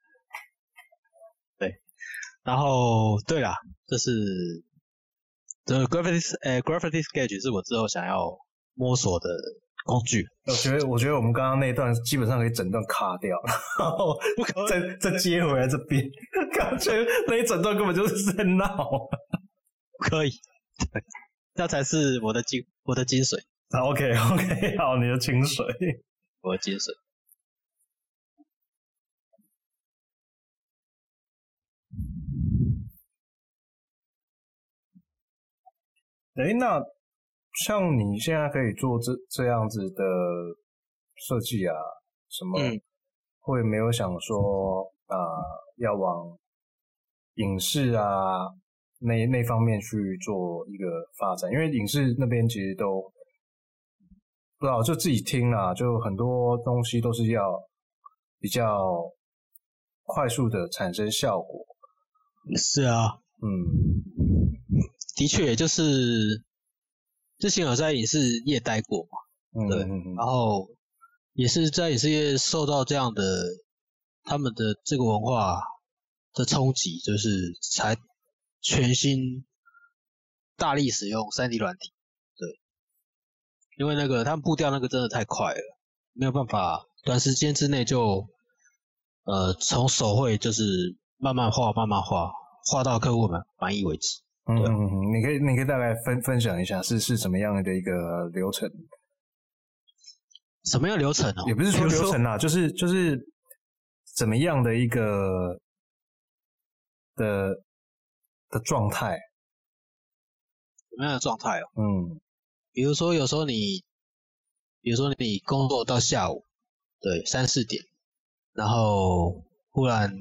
对，然后对啦，这是这 Gravity 呃 Gravity Sketch 是我之后想要摸索的。工具，我觉得，我觉得我们刚刚那一段基本上可以整段卡掉，然后不可再再接回来这边，感觉那一整段根本就是在闹。可以，对，那才是我的精，我的精髓。好，OK OK，好，你的精髓，我的精髓。哎，那。像你现在可以做这这样子的设计啊，什么会没有想说啊、呃，要往影视啊那那方面去做一个发展？因为影视那边其实都不知道，就自己听啦，就很多东西都是要比较快速的产生效果。是啊，嗯，的确，也就是。之前有在影视业待过嘛，对，嗯嗯嗯，然后也是在影视业受到这样的他们的这个文化的冲击，就是才全新大力使用三 D 软体，对，因为那个他们步调那个真的太快了，没有办法短时间之内就呃从手绘就是慢慢画慢慢画画到客户们满意为止。嗯，你可以你可以大概分分享一下是是什么样的一个流程？什么样流程呢？也不是说流程啊，就是就是怎么样的一个的的状态？什么样的状态哦？嗯，比如说有时候你，比如说你工作到下午，对，三四点，然后忽然，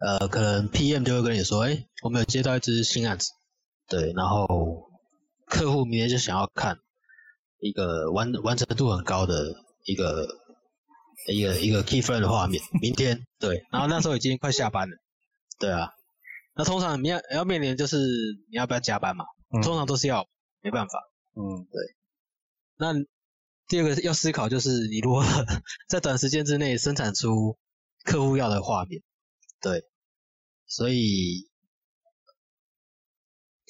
呃，可能 PM 就会跟你说，哎，我们有接到一支新案子，对，然后客户明天就想要看一个完完成度很高的一个一个一个 key frame 的画面，明天，对，然后那时候已经快下班了，对啊，那通常你要要面临就是你要不要加班嘛，嗯、通常都是要，没办法，嗯，对，那。第二个要思考就是你如何 在短时间之内生产出客户要的画面，对，所以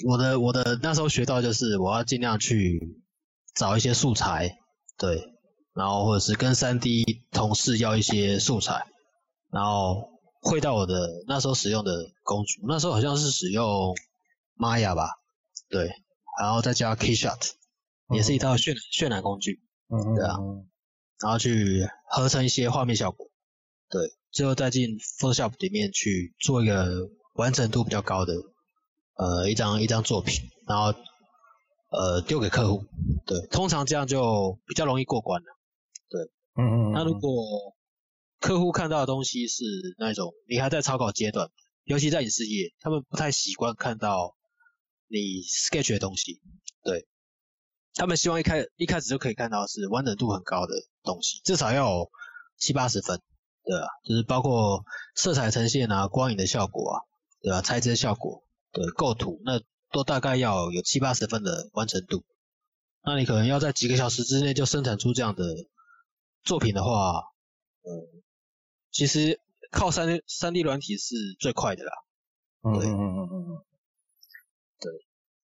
我的我的那时候学到就是我要尽量去找一些素材，对，然后或者是跟三 D 同事要一些素材，然后会到我的那时候使用的工具，那时候好像是使用 Maya 吧，对，然后再加 KeyShot，也是一套渲渲染工具。嗯，对啊，然后去合成一些画面效果，对，最后再进 Photoshop 里面去做一个完成度比较高的呃一张一张作品，然后呃丢给客户，对，通常这样就比较容易过关了，对，嗯嗯，那如果客户看到的东西是那种你还在草稿阶段，尤其在影视业，他们不太习惯看到你 sketch 的东西，对。他们希望一开一开始就可以看到是完整度很高的东西，至少要有七八十分，对啊，就是包括色彩呈现啊、光影的效果啊，对吧？材质效果，对，构图，那都大概要有七八十分的完成度。那你可能要在几个小时之内就生产出这样的作品的话，嗯，其实靠三三 D 软体是最快的啦。嗯嗯嗯嗯，对。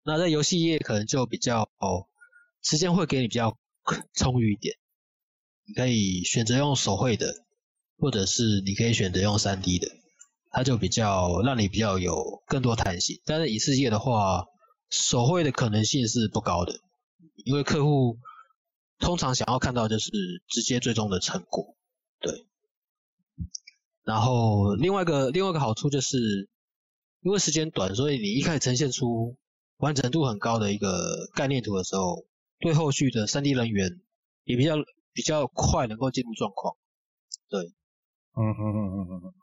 那在游戏业可能就比较哦。时间会给你比较充裕一点，你可以选择用手绘的，或者是你可以选择用 3D 的，它就比较让你比较有更多弹性。但是影视业的话，手绘的可能性是不高的，因为客户通常想要看到就是直接最终的成果，对。然后另外一个另外一个好处就是，因为时间短，所以你一开始呈现出完整度很高的一个概念图的时候。对后续的 3D 人员也比较比较快能够进入状况，对，嗯哼哼哼哼，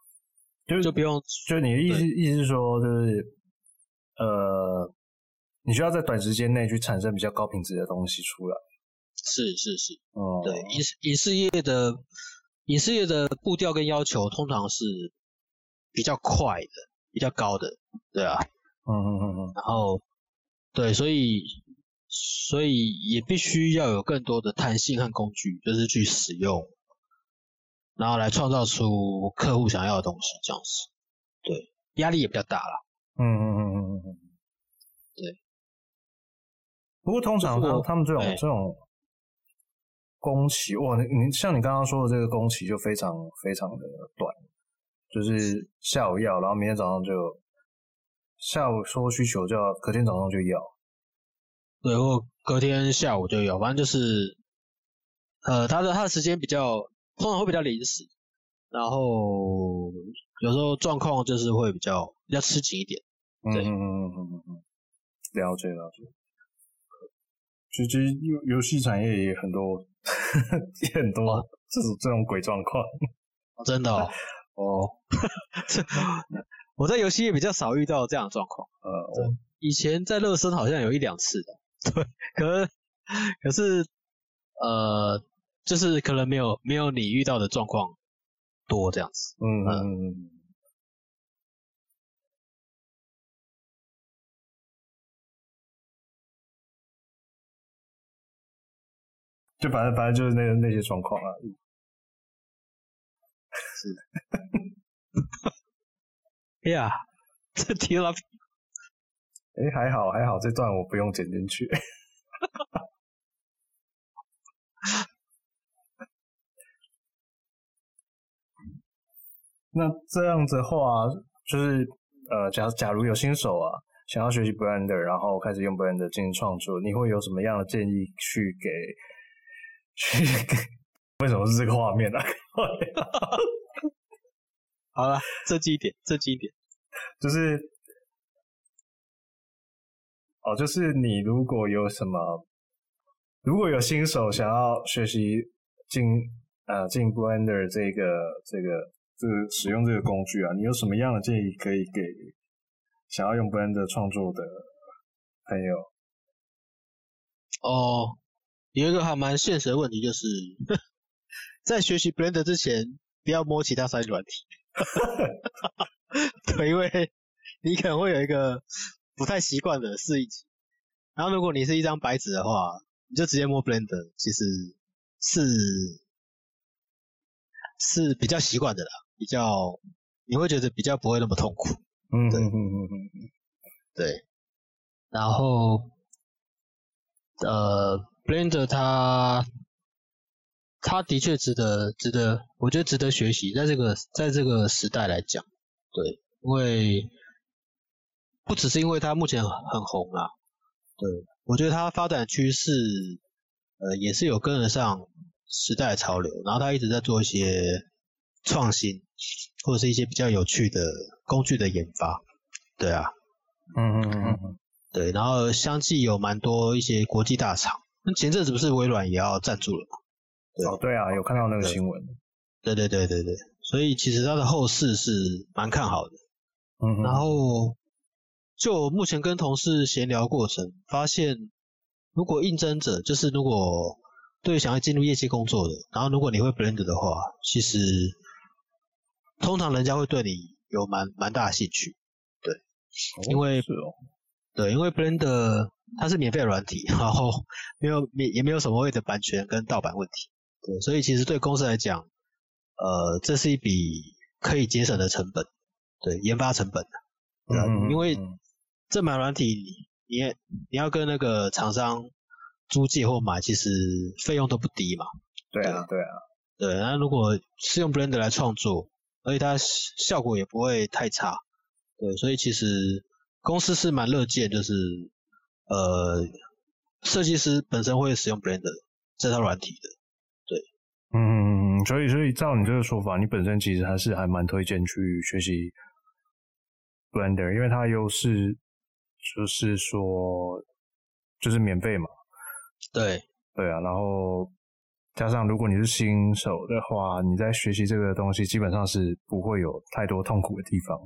就就不用，就你的意思意思是说，就是呃，你需要在短时间内去产生比较高品质的东西出来，是是是，哦、嗯，对，影视影视业的影视业的步调跟要求通常是比较快的，比较高的，对啊，嗯嗯嗯嗯，然后对，所以。所以也必须要有更多的弹性和工具，就是去使用，然后来创造出客户想要的东西，这样子。对，压力也比较大啦。嗯嗯嗯嗯嗯嗯。对。不过通常他他们这种、欸、这种工期，哇，你你像你刚刚说的这个工期就非常非常的短，就是下午要，然后明天早上就下午说需求就要，隔天早上就要。对，或隔天下午就要，反正就是，呃，他的他的时间比较，通常会比较临时，然后有时候状况就是会比较比较吃紧一点。对，嗯嗯嗯嗯嗯嗯，了解了解。其实游游戏产业也很多，也很多这种这种鬼状况。哦、真的哦，哦，这 我在游戏业比较少遇到这样的状况。呃，对，以前在乐身好像有一两次的。对，可可是，呃，就是可能没有没有你遇到的状况多这样子。嗯嗯嗯。就反正反正就是那个那些状况啊。是。哎呀，这提了。哎，还好还好，这段我不用剪进去。那这样子的话，就是呃，假假如有新手啊，想要学习 Blender，然后开始用 Blender 进行创作，你会有什么样的建议去给？去给？为什么是这个画面呢？好了，这几点，这几点，就是。哦，就是你如果有什么，如果有新手想要学习进呃进 Blender 这个这个这个使用这个工具啊，你有什么样的建议可以给想要用 Blender 创作的朋友？哦，有一个还蛮现实的问题，就是在学习 Blender 之前，不要摸其他三 D 软体。对，因为你可能会有一个不太习惯的适应期。然后，如果你是一张白纸的话，你就直接摸 Blender，其实是是比较习惯的啦，比较你会觉得比较不会那么痛苦。嗯，对，嗯嗯嗯嗯，对。然后，呃，Blender 它它的确值得值得，我觉得值得学习，在这个在这个时代来讲，对，因为不只是因为它目前很红啊。对，我觉得它发展趋势，呃，也是有跟得上时代潮流，然后它一直在做一些创新，或者是一些比较有趣的工具的研发，对啊，嗯嗯嗯嗯，对，然后相继有蛮多一些国际大厂，那前阵子不是微软也要赞助了吗？对哦，对啊，有看到那个新闻，对对对对对，所以其实它的后市是蛮看好的，嗯哼，然后。就目前跟同事闲聊过程，发现如果应征者就是如果对想要进入业界工作的，然后如果你会 Blender 的话，其实通常人家会对你有蛮蛮大的兴趣，对，哦、因为对，因为 Blender 它是免费的软体，然后没有免也没有什么谓的版权跟盗版问题，对，所以其实对公司来讲，呃，这是一笔可以节省的成本，对，研发成本，对啊、嗯，因为。正版软体，你你要跟那个厂商租借或买，其实费用都不低嘛。对啊，对啊，对。那如果是用 Blender 来创作，而且它效果也不会太差，对。所以其实公司是蛮乐见，就是呃，设计师本身会使用 Blender 这套软体的。对，嗯嗯嗯。所以所以照你这个说法，你本身其实还是还蛮推荐去学习 Blender，因为它优势。就是说，就是免费嘛。对，对啊。然后加上，如果你是新手的话，你在学习这个东西，基本上是不会有太多痛苦的地方。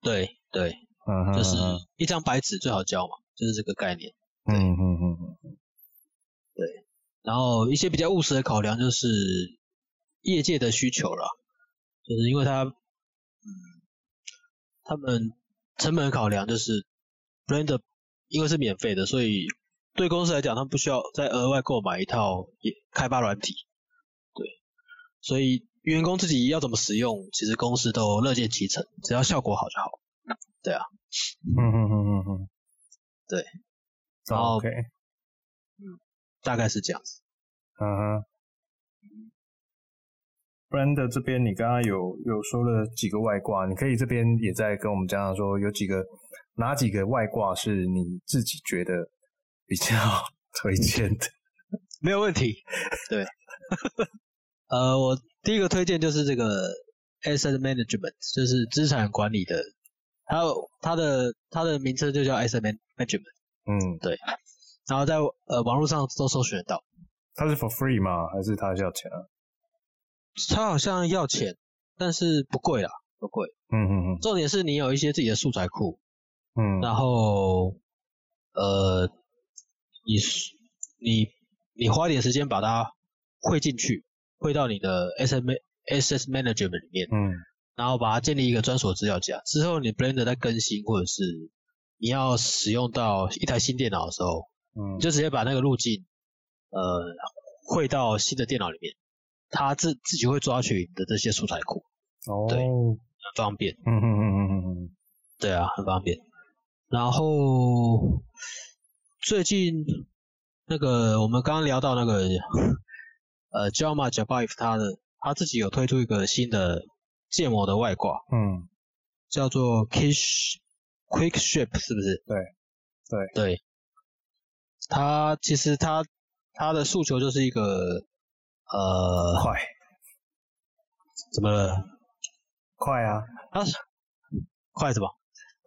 对对，嗯哼，就是一张白纸最好教嘛，就是这个概念。嗯嗯嗯嗯。对，然后一些比较务实的考量就是业界的需求啦，就是因为他，嗯，他们成本考量就是。Blender 因为是免费的，所以对公司来讲，他们不需要再额外购买一套开发软体。对，所以员工自己要怎么使用，其实公司都乐见其成，只要效果好就好。对啊。嗯嗯嗯嗯嗯。对。然后 OK。嗯，大概是这样子。嗯哼。Blender 这边你刚刚有有说了几个外挂，你可以这边也在跟我们讲讲说有几个。哪几个外挂是你自己觉得比较 推荐的？没有问题。对，呃，我第一个推荐就是这个 Asset Management，就是资产管理的，还有它的它的名称就叫 Asset Management。嗯，对。然后在呃网络上都搜寻得到。它是 for free 吗？还是它要钱啊？它好像要钱，但是不贵啦，不贵。嗯嗯嗯。重点是你有一些自己的素材库。嗯，然后，呃，你你你花一点时间把它汇进去，汇到你的 Asset Management 里面，嗯，然后把它建立一个专属资料夹，之后你 Blender 在更新或者是你要使用到一台新电脑的时候，嗯，你就直接把那个路径，呃，汇到新的电脑里面，它自自己会抓取你的这些素材库，哦，对，很方便，嗯嗯嗯嗯嗯嗯，对啊，很方便。然后最近那个我们刚刚聊到那个呃 Jaume Jabaev 他的他自己有推出一个新的建模的外挂，嗯，叫做 Kish Quick Shape 是不是？对对对，他其实他他的诉求就是一个呃快，怎么了？快啊，他是快什么？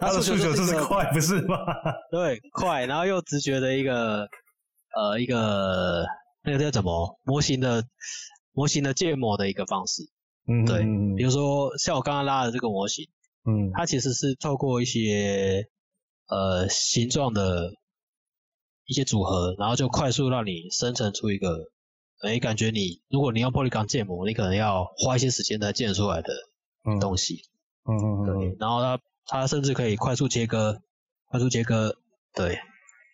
他的诉求就是快，不是吗？对，快，然后又直觉的一个，呃，一个那个叫什么模型的模型的建模的一个方式。嗯，对，嗯比如说像我刚刚拉的这个模型，嗯，它其实是透过一些呃形状的一些组合，然后就快速让你生成出一个，哎，感觉你如果你用 Polygon 建模，你可能要花一些时间才建出来的东西。嗯嗯嗯，对，然后它它甚至可以快速切割，快速切割，对。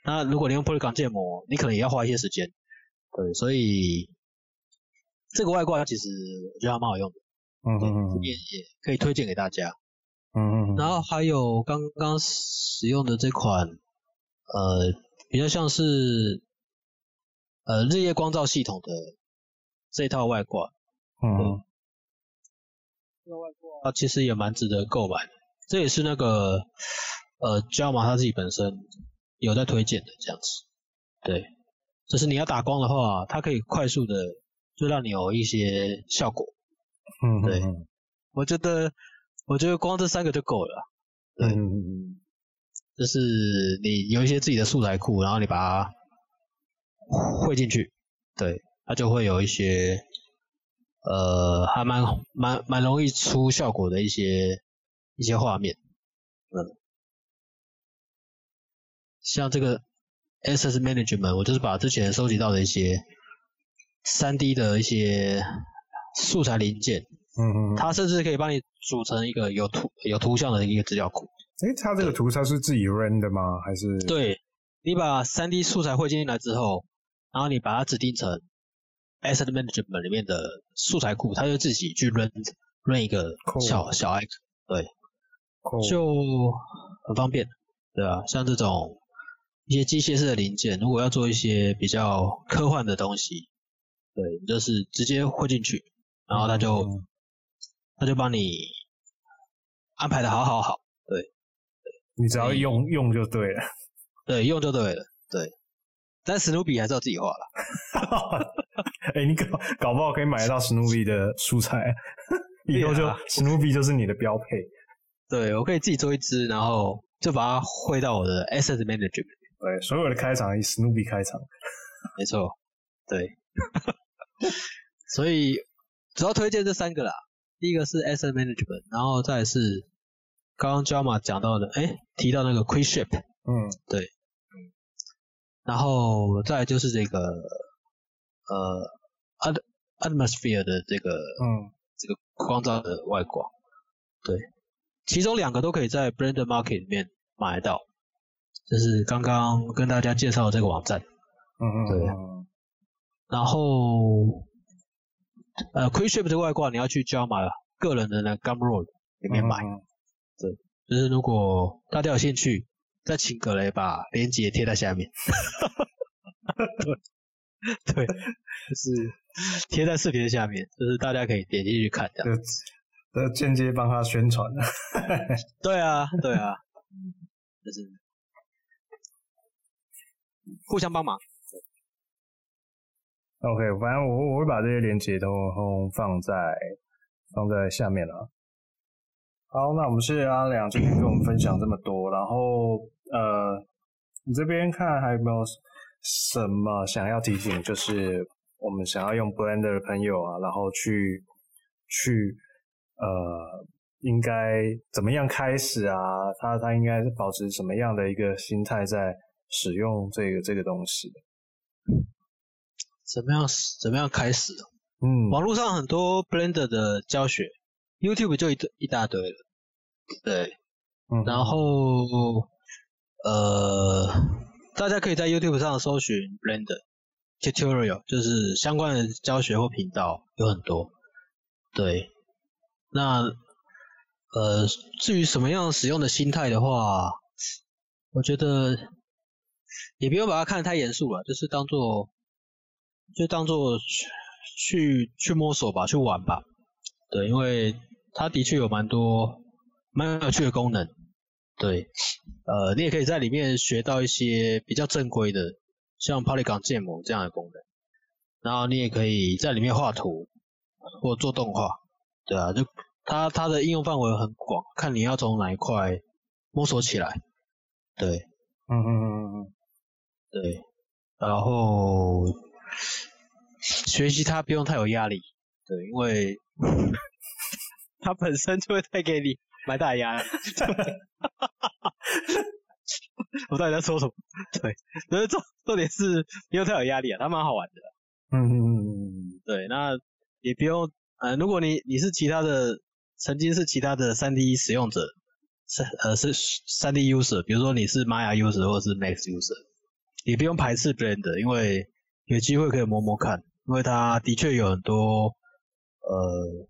那如果你用 Polygon 建模，你可能也要花一些时间。对，所以这个外挂其实我觉得还蛮好用的。嗯嗯嗯，也也可以推荐给大家。嗯嗯，然后还有刚刚使用的这款，呃，比较像是呃日夜光照系统的这一套外挂。嗯，这个外挂其实也蛮值得购买的。这也是那个呃 Jama 他自己本身有在推荐的这样子。对，就是你要打光的话，它可以快速的就让你有一些效果。嗯，对，我觉得，我觉得光这三个就够了。对，嗯，就是你有一些自己的素材库，然后你把它汇进去，对，它就会有一些，呃，还蛮蛮蛮容易出效果的一些一些画面，嗯，像这个 Asset Management，我就是把之前收集到的一些 3D 的一些。素材零件，嗯嗯，它甚至可以帮你组成一个有图有图像的一个资料库。诶，它这个图它是自己 render 的吗？还是？对，你把 3D 素材汇进来之后，然后你把它指定成 Asset Management 里面的素材库，它就自己去 run run 一个小小 icon，对.就很方便，对啊，像这种一些机械式的零件，如果要做一些比较科幻的东西，对，就是直接汇进去。然后他就，嗯、他就帮你安排的好好好，对，对，你只要用用就对了，对，用就对了，对。但史努比还是要自己画了。哎、欸，你搞搞不好可以买得到史努比的素材，以后就史努比就是你的标配。对，我可以自己做一支，然后就把它汇到我的 Asset Manager 里面。对，所有的开场以史努比开场。没错，对。所以。主要推荐这三个啦，第一个是 Asset Management，然后再是刚刚 Jama 讲到的，哎，提到那个 QuickShape，嗯，对，嗯，然后再就是这个呃 At Atmosphere 的这个，嗯，这个光照的外挂，对，其中两个都可以在 Blender Market 里面买到，这是刚刚跟大家介绍的这个网站，嗯嗯，对，然后。呃，QuickShape 的外挂你要去 Jama 个人的那 Gumroad 里面买，嗯，对，就是如果大家有兴趣，再请葛雷把链接贴在下面，对，对，就是贴在视频的下面，就是大家可以点进去看，间接帮他宣传 对啊，对啊，就是互相帮忙。OK，反正我我会把这些连接都放在放在下面了。好，那我们谢谢阿良今天跟我们分享这么多。然后呃，你这边看还有没有什么想要提醒？就是我们想要用 Blender 的朋友啊，然后去去呃，应该怎么样开始啊？他他应该是保持什么样的一个心态在使用这个这个东西？怎么样？怎么样开始？嗯，网络上很多 Blender 的教学，YouTube 就一一大堆了。对，嗯，然后呃，大家可以在 YouTube 上搜寻 Blender Tutorial，就是相关的教学或频道有很多。对，那呃，至于什么样使用的心态的话，我觉得也不用把它看得太严肃了，就是当做。就当做去去摸索吧，去玩吧。对，因为它的确有蛮多蛮有趣的功能。对，呃，你也可以在里面学到一些比较正规的，像 Polygon 建模这样的功能。然后你也可以在里面画图或做动画。对啊，就它它的应用范围很广，看你要从哪一块摸索起来。对，嗯嗯嗯嗯，对，然后。学习它不用太有压力，对，因为它本身就会带给你蛮大压力。我到底在说什么？对，可是重重点是不用太有压力啊，它蛮好玩的。嗯嗯嗯嗯，对，那也不用，呃，如果你你是其他的，曾经是其他的三 D 使用者，是呃是三 D user，比如说你是 Maya user 或者是 Max user，也不用排斥 Blender，因为有机会可以摸摸看，因为它的确有很多呃，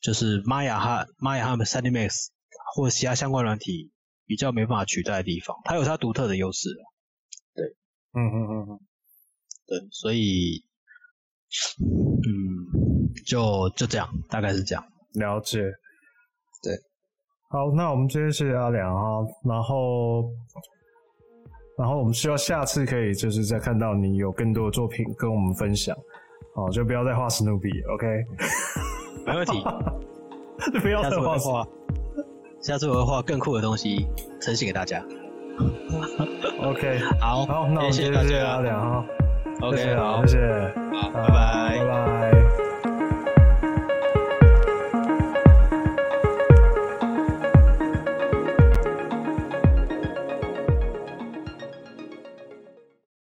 就是 Maya 和 Maya 和 3D Max 或者其他相关软体比较没办法取代的地方，它有它独特的优势。对，嗯嗯嗯嗯。对，所以，嗯，就就这样，大概是这样。了解。对。好，那我们今天谢谢阿良啊，然后，然后我们希望下次可以就是再看到你有更多的作品跟我们分享，哦，就不要再画史努比，OK？没问题。不要再画画，下次我会画更酷的东西呈现给大家。OK，好，好，那我们谢谢阿良啊。OK，谢谢好，谢拜拜，拜拜。